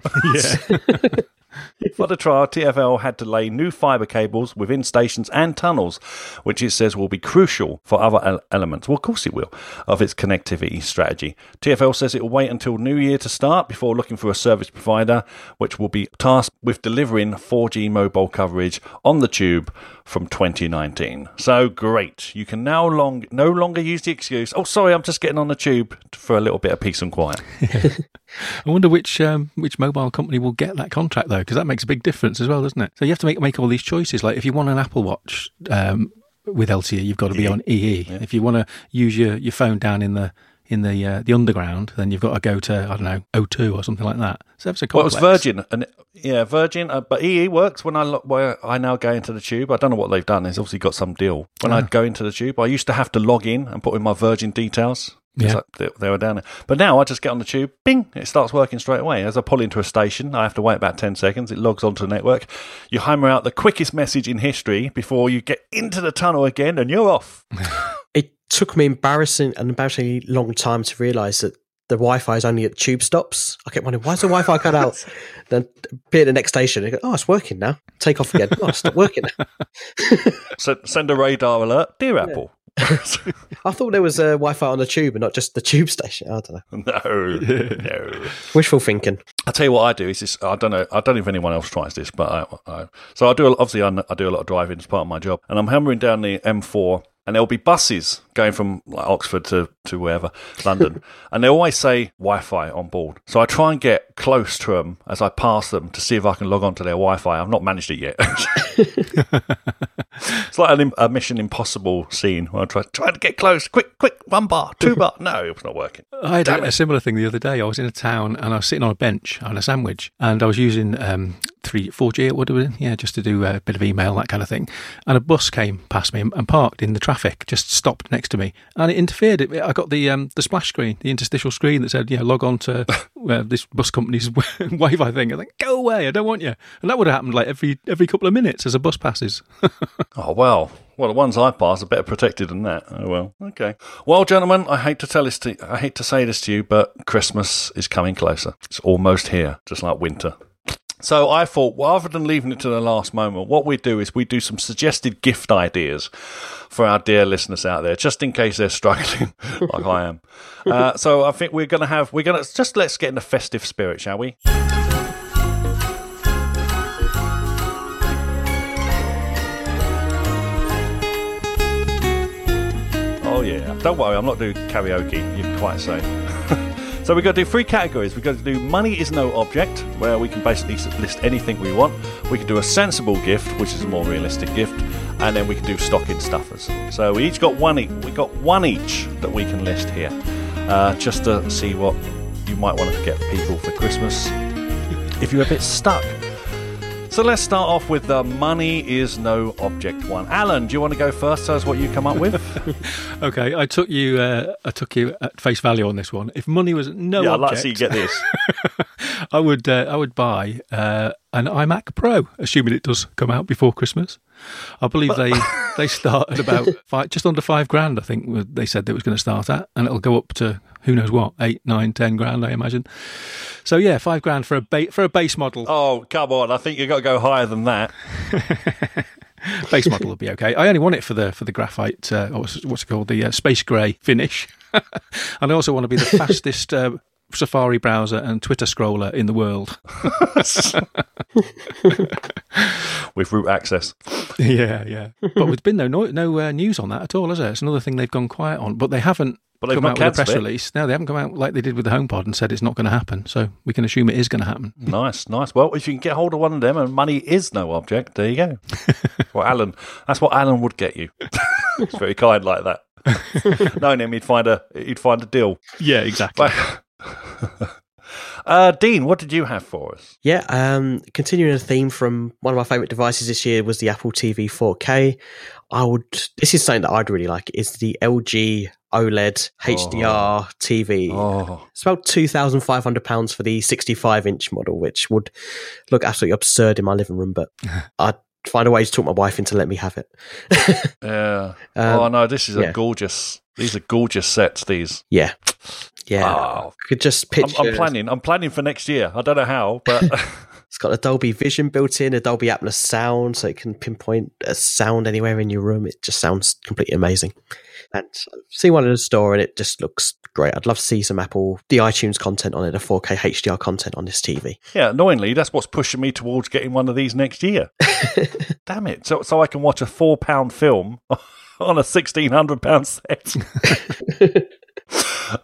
For the trial, TFL had to lay new fibre cables within stations and tunnels, which it says will be crucial for other elements. Well, of course it will, of its connectivity strategy. TFL says it will wait until New Year to start before looking for a service provider, which will be tasked with delivering 4G mobile coverage on the tube from 2019. So great. You can now long no longer use the excuse, oh, sorry, I'm just getting on the tube for a little bit of peace and quiet. I wonder which um, which mobile company will get that contract though, because that makes a big difference as well, doesn't it? So you have to make make all these choices. Like if you want an Apple Watch um, with LTE, you've got to be on EE. If you want to use your, your phone down in the in the uh, the underground, then you've got to go to I don't know O2 or something like that. So it's a Well, it was. Virgin, and yeah, Virgin, uh, but EE works when I lo- where I now go into the tube. I don't know what they've done. They've obviously got some deal. When I go into the tube, I used to have to log in and put in my Virgin details. Yeah. I- they, they were down there. But now I just get on the tube, bing, it starts working straight away. As I pull into a station, I have to wait about 10 seconds. It logs onto the network. You hammer out the quickest message in history before you get into the tunnel again, and you're off. It took me embarrassing an embarrassingly long time to realise that the Wi-Fi is only at tube stops. I kept wondering why is the Wi-Fi cut out? then appear at the next station. I go, oh, it's working now. Take off again. Oh, it's not working. now. So send a radar alert, dear Apple. I thought there was a Wi-Fi on the tube and not just the tube station. I don't know. no, no. Wishful thinking. I tell you what I do is this. I don't know. I don't know if anyone else tries this, but I, I so I do. Obviously, I, I do a lot of driving as part of my job, and I'm hammering down the M4 and there'll be buses going from like Oxford to, to wherever, London, and they always say Wi-Fi on board. So I try and get close to them as I pass them to see if I can log on to their Wi-Fi. I've not managed it yet. it's like an, a Mission Impossible scene where I try try to get close, quick, quick, one bar, two bar. No, it's not working. I had Damn a, a similar thing the other day. I was in a town and I was sitting on a bench on a sandwich, and I was using um, three, four G. What do yeah, just to do a bit of email, that kind of thing. And a bus came past me and, and parked in the traffic, just stopped next to me, and it interfered. It, I got the um, the splash screen, the interstitial screen that said, "Yeah, log on to uh, this bus company's Wi-Fi thing." I think, "Go away! I don't want you." And that would have happened like every every couple of minutes as a bus passes. Oh well. Well, the ones I pass are better protected than that. Oh well. Okay. Well, gentlemen, I hate to tell this to I hate to say this to you, but Christmas is coming closer. It's almost here, just like winter. So I thought, rather than leaving it to the last moment, what we do is we do some suggested gift ideas for our dear listeners out there, just in case they're struggling like I am. Uh, so I think we're going to have we're going to just let's get in the festive spirit, shall we? Oh yeah. Don't worry, I'm not doing karaoke. You're quite safe. So we've got to do three categories. We've got to do money is no object, where we can basically list anything we want. We can do a sensible gift, which is a more realistic gift, and then we can do stocking stuffers. So we each got one. E- we got one each that we can list here, uh, just to see what you might want to get people for Christmas if you're a bit stuck. So let's start off with the money is no object one. Alan, do you want to go first? Tell us what you come up with. okay, I took you. Uh, I took you at face value on this one. If money was no yeah, I'd object, like to see you get this. I would. Uh, I would buy uh, an iMac Pro, assuming it does come out before Christmas. I believe they they start at about five, just under five grand. I think they said they was going to start at, and it'll go up to who knows what, eight, nine, ten grand, I imagine. So yeah, five grand for a ba- for a base model. Oh come on! I think you've got to go higher than that. base model will be okay. I only want it for the for the graphite. Uh, what's, what's it called? The uh, space grey finish. and I also want to be the fastest. Uh, Safari browser and Twitter scroller in the world. With root access. Yeah, yeah. But there's been no no, no uh, news on that at all, has there? It's another thing they've gone quiet on. But they haven't But they've come out with a press it. release. No, they haven't come out like they did with the HomePod and said it's not going to happen. So we can assume it is going to happen. Nice, nice. Well, if you can get hold of one of them and money is no object, there you go. well, Alan, that's what Alan would get you. It's very kind like that. Knowing him, he'd find a he'd find a deal. Yeah, exactly. But, uh, Dean, what did you have for us? Yeah, um, continuing a theme from one of my favorite devices this year was the Apple TV 4K. I would. This is something that I'd really like. Is the LG OLED HDR TV. Oh, It's about two thousand five hundred pounds for the sixty-five inch model, which would look absolutely absurd in my living room. But I'd find a way to talk my wife into let me have it. yeah. Um, oh no, this is a gorgeous. These are gorgeous sets. These. yeah, yeah. Wow. I could just I'm, picture. I'm planning. I'm planning for next year. I don't know how, but It's got a Dolby Vision built in, a Dolby Atmos sound, so it can pinpoint a sound anywhere in your room. It just sounds completely amazing. And I've seen one in the store, and it just looks great. I'd love to see some Apple, the iTunes content on it, the 4K HDR content on this TV. yeah, annoyingly, that's what's pushing me towards getting one of these next year. Damn it! So so I can watch a four pound film on a sixteen hundred pound set.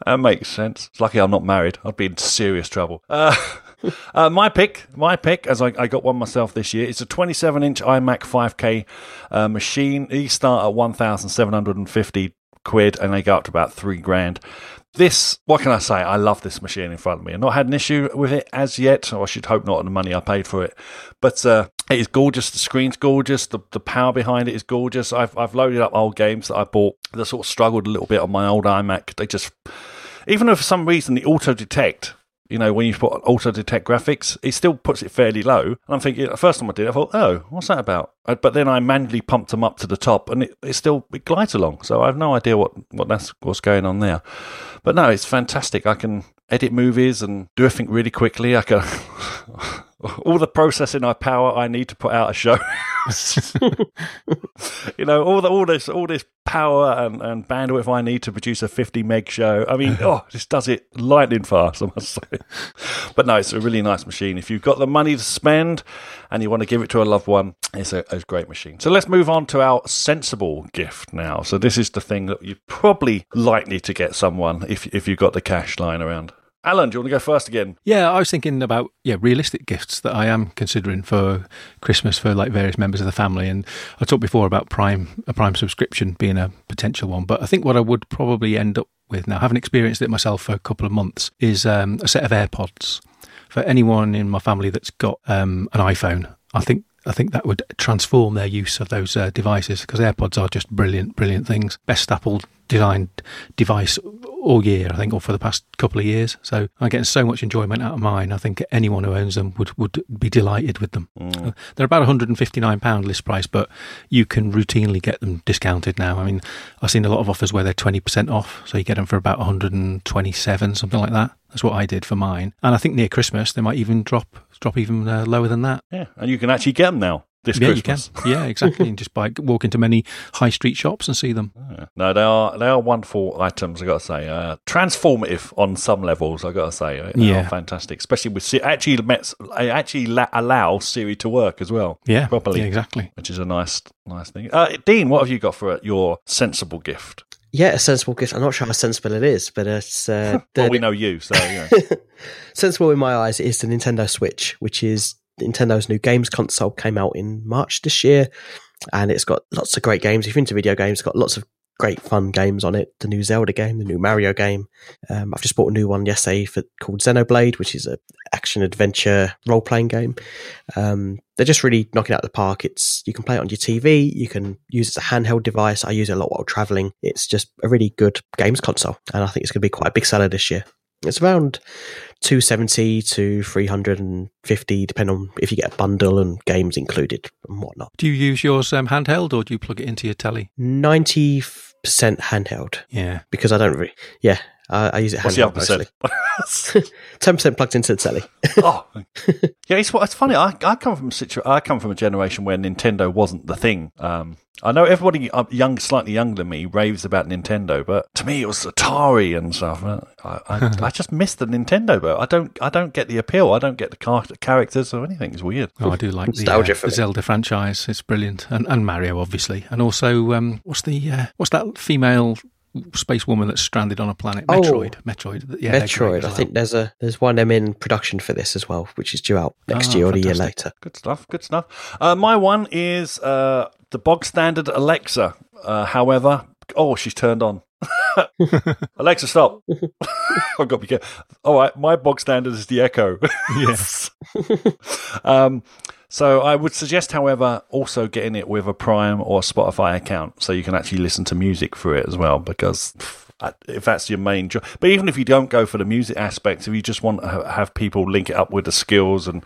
that makes sense. It's lucky I'm not married. I'd be in serious trouble. Uh, uh, my pick, my pick, as I, I got one myself this year, it's a 27 inch iMac 5K uh, machine. These start at 1,750 quid and they go up to about three grand. This, what can I say? I love this machine in front of me. I've not had an issue with it as yet, I should hope not on the money I paid for it. But uh, it is gorgeous. The screen's gorgeous. The, the power behind it is gorgeous. I've, I've loaded up old games that I bought that sort of struggled a little bit on my old iMac. They just, even if for some reason the auto detect, you know, when you put auto detect graphics, it still puts it fairly low. And I'm thinking, the first time I did, it, I thought, oh, what's that about? Uh, But then I manually pumped them up to the top, and it, it still it glides along. So I have no idea what what that's what's going on there. But no, it's fantastic. I can edit movies and do everything really quickly. I can. all the processing I power I need to put out a show. you know, all the all this all this power and, and bandwidth I need to produce a 50 meg show. I mean, oh, this does it lightning fast, I must say. But no, it's a really nice machine. If you've got the money to spend and you want to give it to a loved one, it's a, a great machine. So let's move on to our sensible gift now. So this is the thing that you're probably likely to get someone if if you've got the cash lying around. Alan, do you want to go first again? Yeah, I was thinking about yeah realistic gifts that I am considering for Christmas for like various members of the family, and I talked before about Prime a Prime subscription being a potential one. But I think what I would probably end up with now, having experienced it myself for a couple of months, is um, a set of AirPods for anyone in my family that's got um, an iPhone. I think I think that would transform their use of those uh, devices because AirPods are just brilliant, brilliant things. Best Apple designed device all year, I think, or for the past couple of years. So I'm getting so much enjoyment out of mine. I think anyone who owns them would, would be delighted with them. Mm. They're about £159 list price, but you can routinely get them discounted now. I mean, I've seen a lot of offers where they're 20% off, so you get them for about 127 something like that. That's what I did for mine. And I think near Christmas, they might even drop drop even uh, lower than that. Yeah, and you can actually get them now this yeah, Christmas. You can. Yeah, exactly. and just by walk into many high street shops and see them. Yeah. No, they are they are wonderful items. I got to say, uh, transformative on some levels. I got to say, they yeah, fantastic. Especially with Siri. actually actually allow Siri to work as well. Yeah, properly. Yeah, exactly. Which is a nice nice thing. Uh, Dean, what have you got for your sensible gift? Yeah, a sensible gift. I'm not sure how sensible it is, but it's. Uh, well, we know you, so. Yeah. sensible in my eyes is the Nintendo Switch, which is Nintendo's new games console came out in March this year, and it's got lots of great games. If you're into video games, it's got lots of great fun games on it. The new Zelda game, the new Mario game. Um, I've just bought a new one yesterday for, called Xenoblade, which is a action adventure role playing game. Um, they're just really knocking out the park. It's you can play it on your TV, you can use it as a handheld device. I use it a lot while traveling. It's just a really good games console, and I think it's going to be quite a big seller this year. It's around 270 to 350, depending on if you get a bundle and games included and whatnot. Do you use yours um, handheld or do you plug it into your telly? 90% handheld. Yeah. Because I don't really, yeah, I, I use it What's handheld the mostly. Ten percent plugged into the telly. oh, yeah. It's, it's funny. I, I come from a situ- I come from a generation where Nintendo wasn't the thing. Um, I know everybody uh, young, slightly younger than me, raves about Nintendo, but to me it was Atari and stuff. I, I, I just miss the Nintendo, but I don't, I don't get the appeal. I don't get the car- characters or anything. It's weird. Oh, I do like the, uh, the Zelda franchise. It's brilliant, and, and Mario, obviously, and also um, what's the uh, what's that female space woman that's stranded on a planet. Metroid. Oh, Metroid. Yeah, Metroid. I think there's a there's one M in production for this as well, which is due out next oh, year or a year later. Good stuff. Good stuff. Uh, my one is uh, the bog standard Alexa. Uh, however, oh, she's turned on. Alexa, stop! I've got to be careful. All right, my bog standard is the Echo. yes. um, so I would suggest, however, also getting it with a Prime or Spotify account so you can actually listen to music through it as well because if that's your main job. But even if you don't go for the music aspect, if you just want to have people link it up with the skills and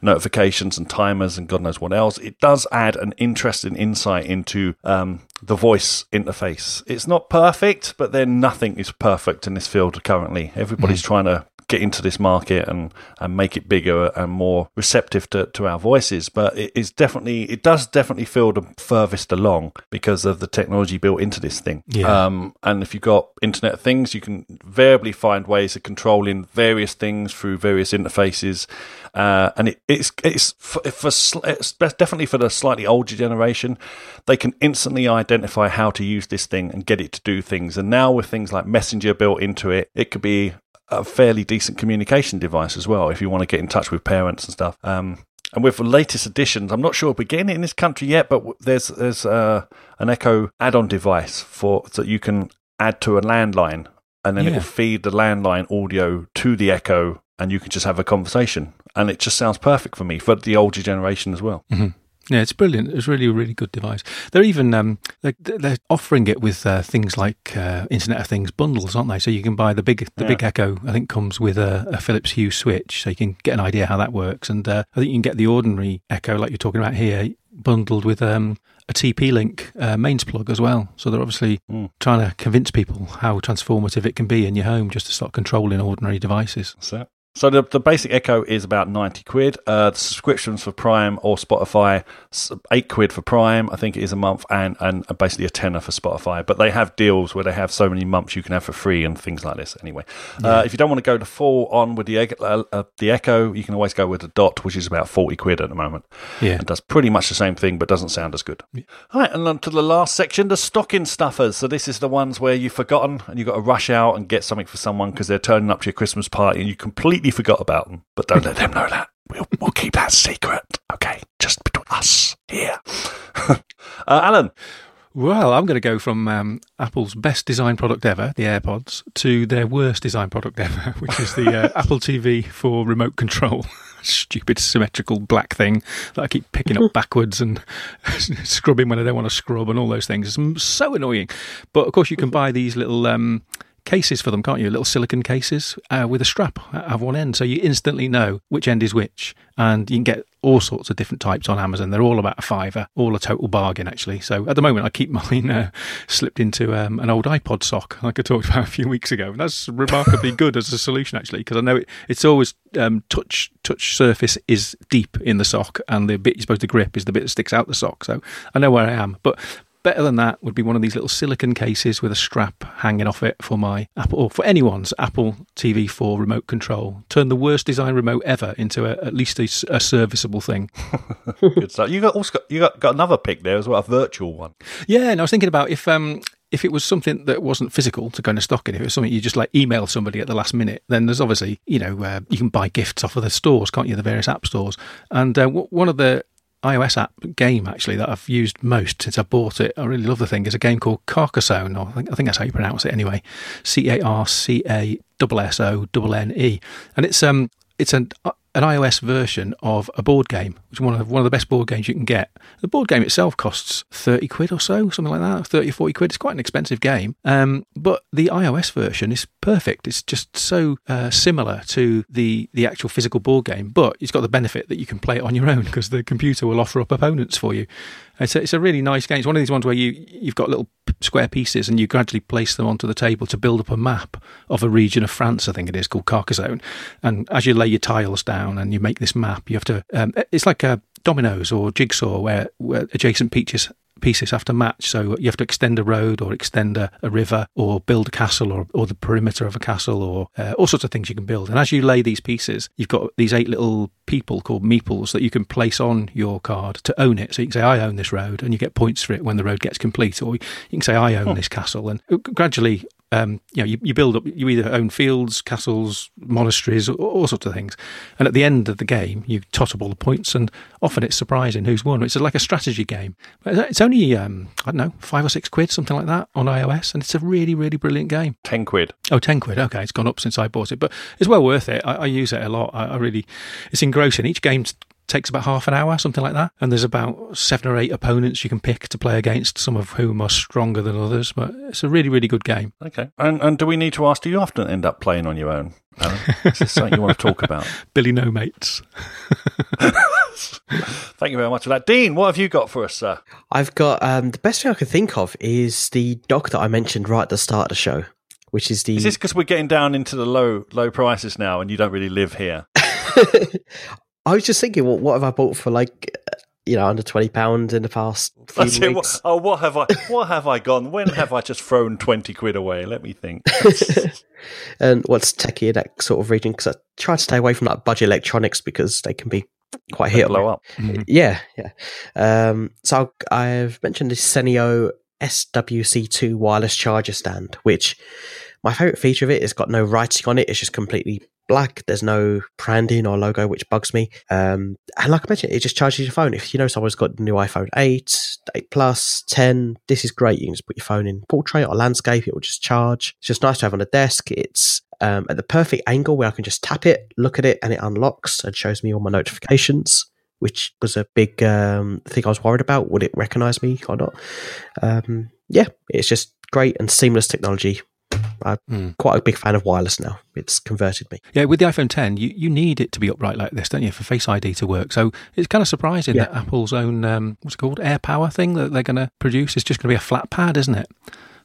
notifications and timers and God knows what else, it does add an interesting insight into um, the voice interface. It's not perfect, but then nothing is perfect in this field currently. Everybody's mm. trying to get into this market and, and make it bigger and more receptive to, to our voices. But it is definitely, it does definitely feel the furthest along because of the technology built into this thing. Yeah. Um, and if you've got Internet of Things, you can variably find ways of controlling various things through various interfaces. Uh, and it, it's it's for, for it's definitely for the slightly older generation. They can instantly identify how to use this thing and get it to do things. And now with things like Messenger built into it, it could be a fairly decent communication device as well if you want to get in touch with parents and stuff. Um, and with the latest editions, I'm not sure if we're getting it in this country yet, but there's there's uh, an Echo add-on device for that you can add to a landline, and then yeah. it will feed the landline audio to the Echo, and you can just have a conversation. And it just sounds perfect for me for the older generation as well. Mm-hmm. Yeah, it's brilliant. It's really a really good device. They're even um, they're, they're offering it with uh, things like uh, Internet of Things bundles, aren't they? So you can buy the big the yeah. big Echo. I think comes with a, a, Philips Hue switch, so you can get an idea how that works. And uh, I think you can get the ordinary Echo, like you're talking about here, bundled with um, a TP Link uh, mains plug as well. So they're obviously mm. trying to convince people how transformative it can be in your home just to start controlling ordinary devices. So So the, the basic Echo is about 90 quid. Uh, the subscriptions for Prime or Spotify, 8 quid for Prime, I think it is a month, and, and basically a tenner for Spotify. But they have deals where they have so many months you can have for free and things like this anyway. Uh, if you don't want to go to full on with the, uh, uh, the Echo, you can always go with the Dot, which is about 40 quid at the moment. Yeah. And does pretty much the same thing, but doesn't sound as good. All right, and on to the last section, the stocking stuffers. So this is the ones where you've forgotten and you've got to rush out and get something for someone because they're turning up to your Christmas party and you completely forgot about them. But don't let them know that. We'll, we'll keep that secret, okay? Just between us here. uh, Alan, Well, I'm going to go from um, Apple's best design product ever, the AirPods, to their worst design product ever, which is the uh, Apple TV for remote control. Stupid symmetrical black thing that I keep picking up backwards and scrubbing when I don't want to scrub and all those things. It's so annoying. But of course, you can buy these little um, cases for them, can't you? Little silicon cases uh, with a strap at one end, so you instantly know which end is which, and you can get all sorts of different types on Amazon. They're all about a fiver, all a total bargain actually. So at the moment, I keep mine uh, slipped into um, an old iPod sock, like I talked about a few weeks ago. And that's remarkably good as a solution actually, because I know it, it's always um, touch touch surface is deep in the sock, and the bit you're supposed to grip is the bit that sticks out the sock. So I know where I am, but Better than that would be one of these little silicon cases with a strap hanging off it for my Apple, or for anyone's Apple TV 4 remote control. Turn the worst design remote ever into a, at least a serviceable thing. good stuff. You got also got, you got, got another pick there as well, a virtual one. Yeah, and I was thinking about if um if it was something that wasn't physical to go in a stocking, if it was something you just like email somebody at the last minute, then there's obviously you know uh, you can buy gifts off of the stores, can't you? The various app stores, and uh, w- one of the iOS app game actually that I've used most since I bought it. I really love the thing. It's a game called Carcassonne, or I think, I think that's how you pronounce it anyway. C A R C A S O N E, and it's um it's an an iOS version of a board game, which is one of one of the best board games you can get. The board game itself costs thirty quid or so, something like that, thirty or forty quid. It's quite an expensive game, um, but the iOS version is perfect. It's just so uh, similar to the the actual physical board game, but it's got the benefit that you can play it on your own because the computer will offer up opponents for you. It's a, it's a really nice game. It's one of these ones where you you've got little square pieces and you gradually place them onto the table to build up a map of a region of France. I think it is called Carcassonne. And as you lay your tiles down and you make this map, you have to. Um, it's like a dominoes or jigsaw where, where adjacent pieces pieces have to match. So you have to extend a road or extend a, a river or build a castle or, or the perimeter of a castle or uh, all sorts of things you can build. And as you lay these pieces, you've got these eight little people called meeples that you can place on your card to own it. So you can say, I own this road, and you get points for it when the road gets complete. Or you can say, I own this castle. And gradually, um, you know, you, you build up, you either own fields, castles, monasteries, all, all sorts of things. And at the end of the game, you tot up all the points, and often it's surprising who's won. It's like a strategy game. But it's only, um, I don't know, five or six quid, something like that on iOS, and it's a really, really brilliant game. Ten quid. Oh, 10 quid. Okay, it's gone up since I bought it, but it's well worth it. I, I use it a lot. I, I really, it's engrossing. Each game t- takes about half an hour, something like that. And there's about seven or eight opponents you can pick to play against, some of whom are stronger than others. But it's a really, really good game. Okay. And and do we need to ask? Do you often end up playing on your own? Alan? Is this something you want to talk about? Billy No Mates. Thank you very much for that, Dean. What have you got for us, sir? I've got um, the best thing I can think of is the dock that I mentioned right at the start of the show, which is the. Is this because we're getting down into the low low prices now, and you don't really live here? I was just thinking, what what have I bought for like, uh, you know, under twenty pounds in the past few That's weeks? What, oh, what have I? What have I gone? When have I just thrown twenty quid away? Let me think. and what's techie in that sort of region? Because I try to stay away from like budget electronics because they can be quite hit. blow up. Yeah, yeah. Um, so I've mentioned this Seneo SWC2 wireless charger stand, which my favorite feature of it is got no writing on it. It's just completely black. There's no branding or logo, which bugs me. Um, and like I mentioned, it just charges your phone. If you know someone's got the new iPhone 8, 8 Plus, 10, this is great. You can just put your phone in portrait or landscape. It will just charge. It's just nice to have on the desk. It's um, at the perfect angle where I can just tap it, look at it, and it unlocks and shows me all my notifications which was a big um, thing I was worried about. Would it recognize me or not? Um, yeah, it's just great and seamless technology. I'm Mm. quite a big fan of wireless now. It's converted me. Yeah, with the iPhone 10, you, you need it to be upright like this, don't you, for Face ID to work? So it's kind of surprising Yeah. that Apple's own, um, what's it called, AirPower thing that they're going to produce is just going to be a flat pad, isn't it?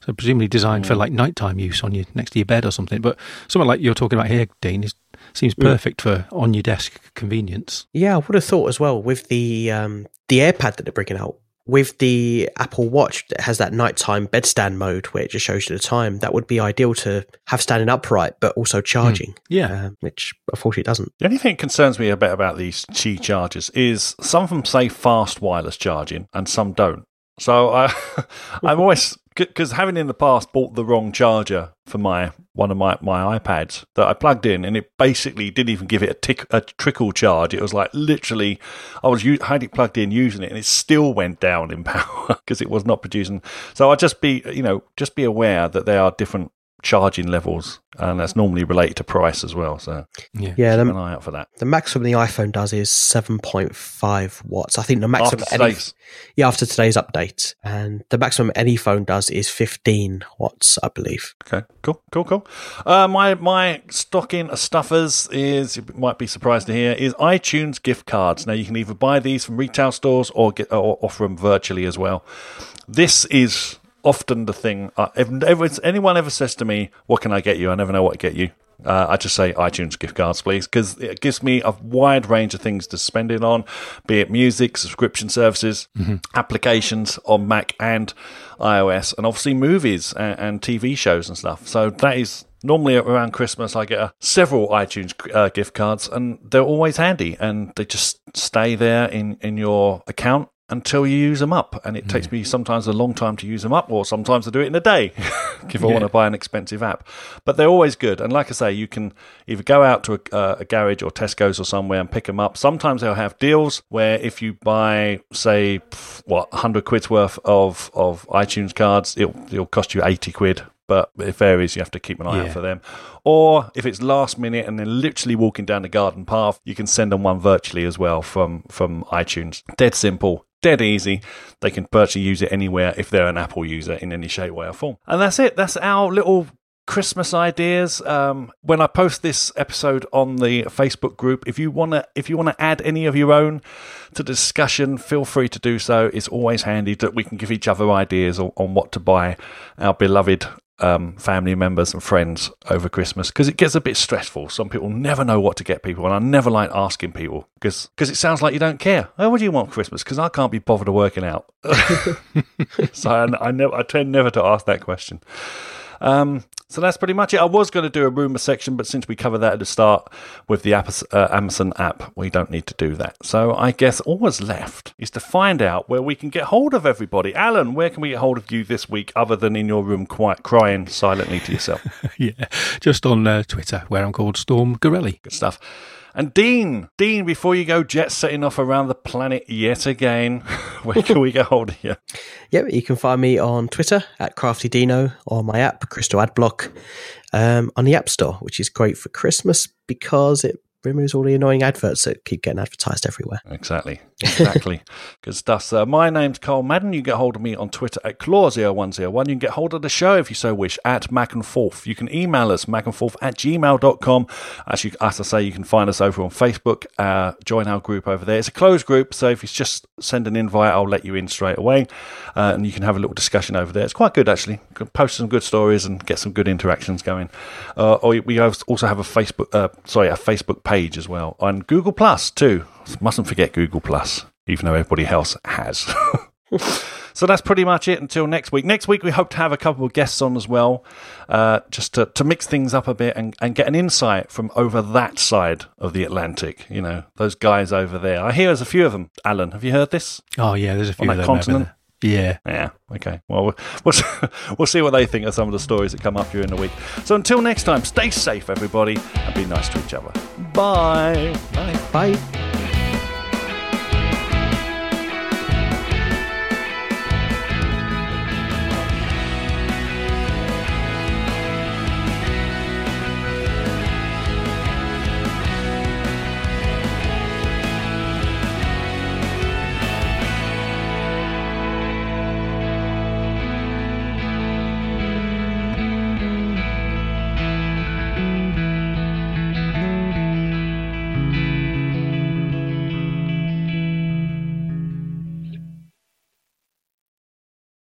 So presumably designed for like nighttime use on your next to your bed or something. But something like you're talking about here, Dean, is seems perfect for on your desk convenience. Yeah, I would have thought as well with the um, the AirPad that they're bringing out. With the Apple Watch that has that nighttime bedstand mode where it just shows you the time, that would be ideal to have standing upright but also charging. Yeah. uh, which unfortunately it doesn't. The only thing that concerns me a bit about these Qi chargers is some of them say fast wireless charging and some don't. So I, I'm always because having in the past bought the wrong charger for my one of my, my iPads that I plugged in, and it basically didn't even give it a tick a trickle charge. It was like literally, I was had it plugged in using it, and it still went down in power because it was not producing. So I just be you know just be aware that there are different charging levels, and that's normally related to price as well. So Yeah. Yeah, keep the, an eye out for that. the maximum the iPhone does is seven point five watts. I think the maximum After any, yeah after today's update, and the maximum any phone does is fifteen watts, I believe. Okay, cool, cool, cool. Uh, my my stocking of stuffers is you might be surprised to hear is iTunes gift cards. Now you can either buy these from retail stores or get or offer them virtually as well. This is often the thing. Uh, if, if anyone ever says to me, "What can I get you?" I never know what to get you. Uh, I just say iTunes gift cards, please, because it gives me a wide range of things to spend it on, be it music, subscription services, applications on Mac and iOS, and obviously movies and, and TV shows and stuff. So that is normally around Christmas. I get uh, several iTunes uh, gift cards, and they're always handy, and they just stay there in in your account until you use them up. And it takes me sometimes a long time to use them up, or sometimes I do it in a day if I want to buy an expensive app. But they're always good. And like I say, you can either go out to a, uh, a garage or Tesco's or somewhere and pick them up. Sometimes they'll have deals where if you buy, say, what, 100 quid's worth of, of iTunes cards, it'll, it'll cost you 80 quid. But it varies. You have to keep an eye out for them. Or if it's last minute and they're literally walking down the garden path, you can send them one virtually as well from from iTunes. Dead simple, dead easy. They can virtually use it anywhere if they're an Apple user in any shape, way, or form. And that's it. That's our little Christmas ideas. Um, when I post this episode on the Facebook group, if you wanna if you wanna add any of your own to discussion, feel free to do so. It's always handy that we can give each other ideas on, on what to buy our beloved um, family members and friends over Christmas because it gets a bit stressful. Some people never know what to get people, and I never like asking people because it sounds like you don't care. Oh, what do you want for Christmas? Because I can't be bothered working out. so I, I, never, I tend never to ask that question. Um, so that's pretty much it. I was going to do a rumor section, but since we covered that at the start with the uh, Amazon app, we don't need to do that. So I guess all that's left is to find out where we can get hold of everybody. Alan, where can we get hold of you this week other than in your room quite crying silently to yourself? yeah. Just on uh, Twitter, where I'm called Storm Gorelli. Good stuff. And Dean, Dean, before you go jet setting off around the planet yet again, where can we get hold of you? Yep, you can find me on Twitter at CraftyDeano or my app, Crystal Adblock, um, on the App Store, which is great for Christmas because it removes all the annoying adverts that keep getting advertised everywhere. Exactly. Exactly. Good stuff, sir. My name's Karl Madden. You can get hold of me on Twitter at Claw0101. You can get hold of the show if you so wish at Mac and Forth. You can email us, macandforth at gmail.com. As, you, as I say, you can find us over on Facebook. Uh, join our group over there. It's a closed group, so if you just send an invite, I'll let you in straight away. Uh, and you can have a little discussion over there. It's quite good, actually. You can post some good stories and get some good interactions going. Uh, or we also have a Facebook, uh, sorry, a Facebook page as well. On Google Plus, too. Mustn't forget Google Plus, even though everybody else has. so that's pretty much it until next week. Next week, we hope to have a couple of guests on as well, uh, just to, to mix things up a bit and, and get an insight from over that side of the Atlantic. You know, those guys over there. I hear there's a few of them. Alan, have you heard this? Oh, yeah, there's a few On of that continent? Yeah. Yeah. Okay. Well, we'll we'll, we'll see what they think of some of the stories that come up during the week. So until next time, stay safe, everybody, and be nice to each other. Bye. Bye. Bye.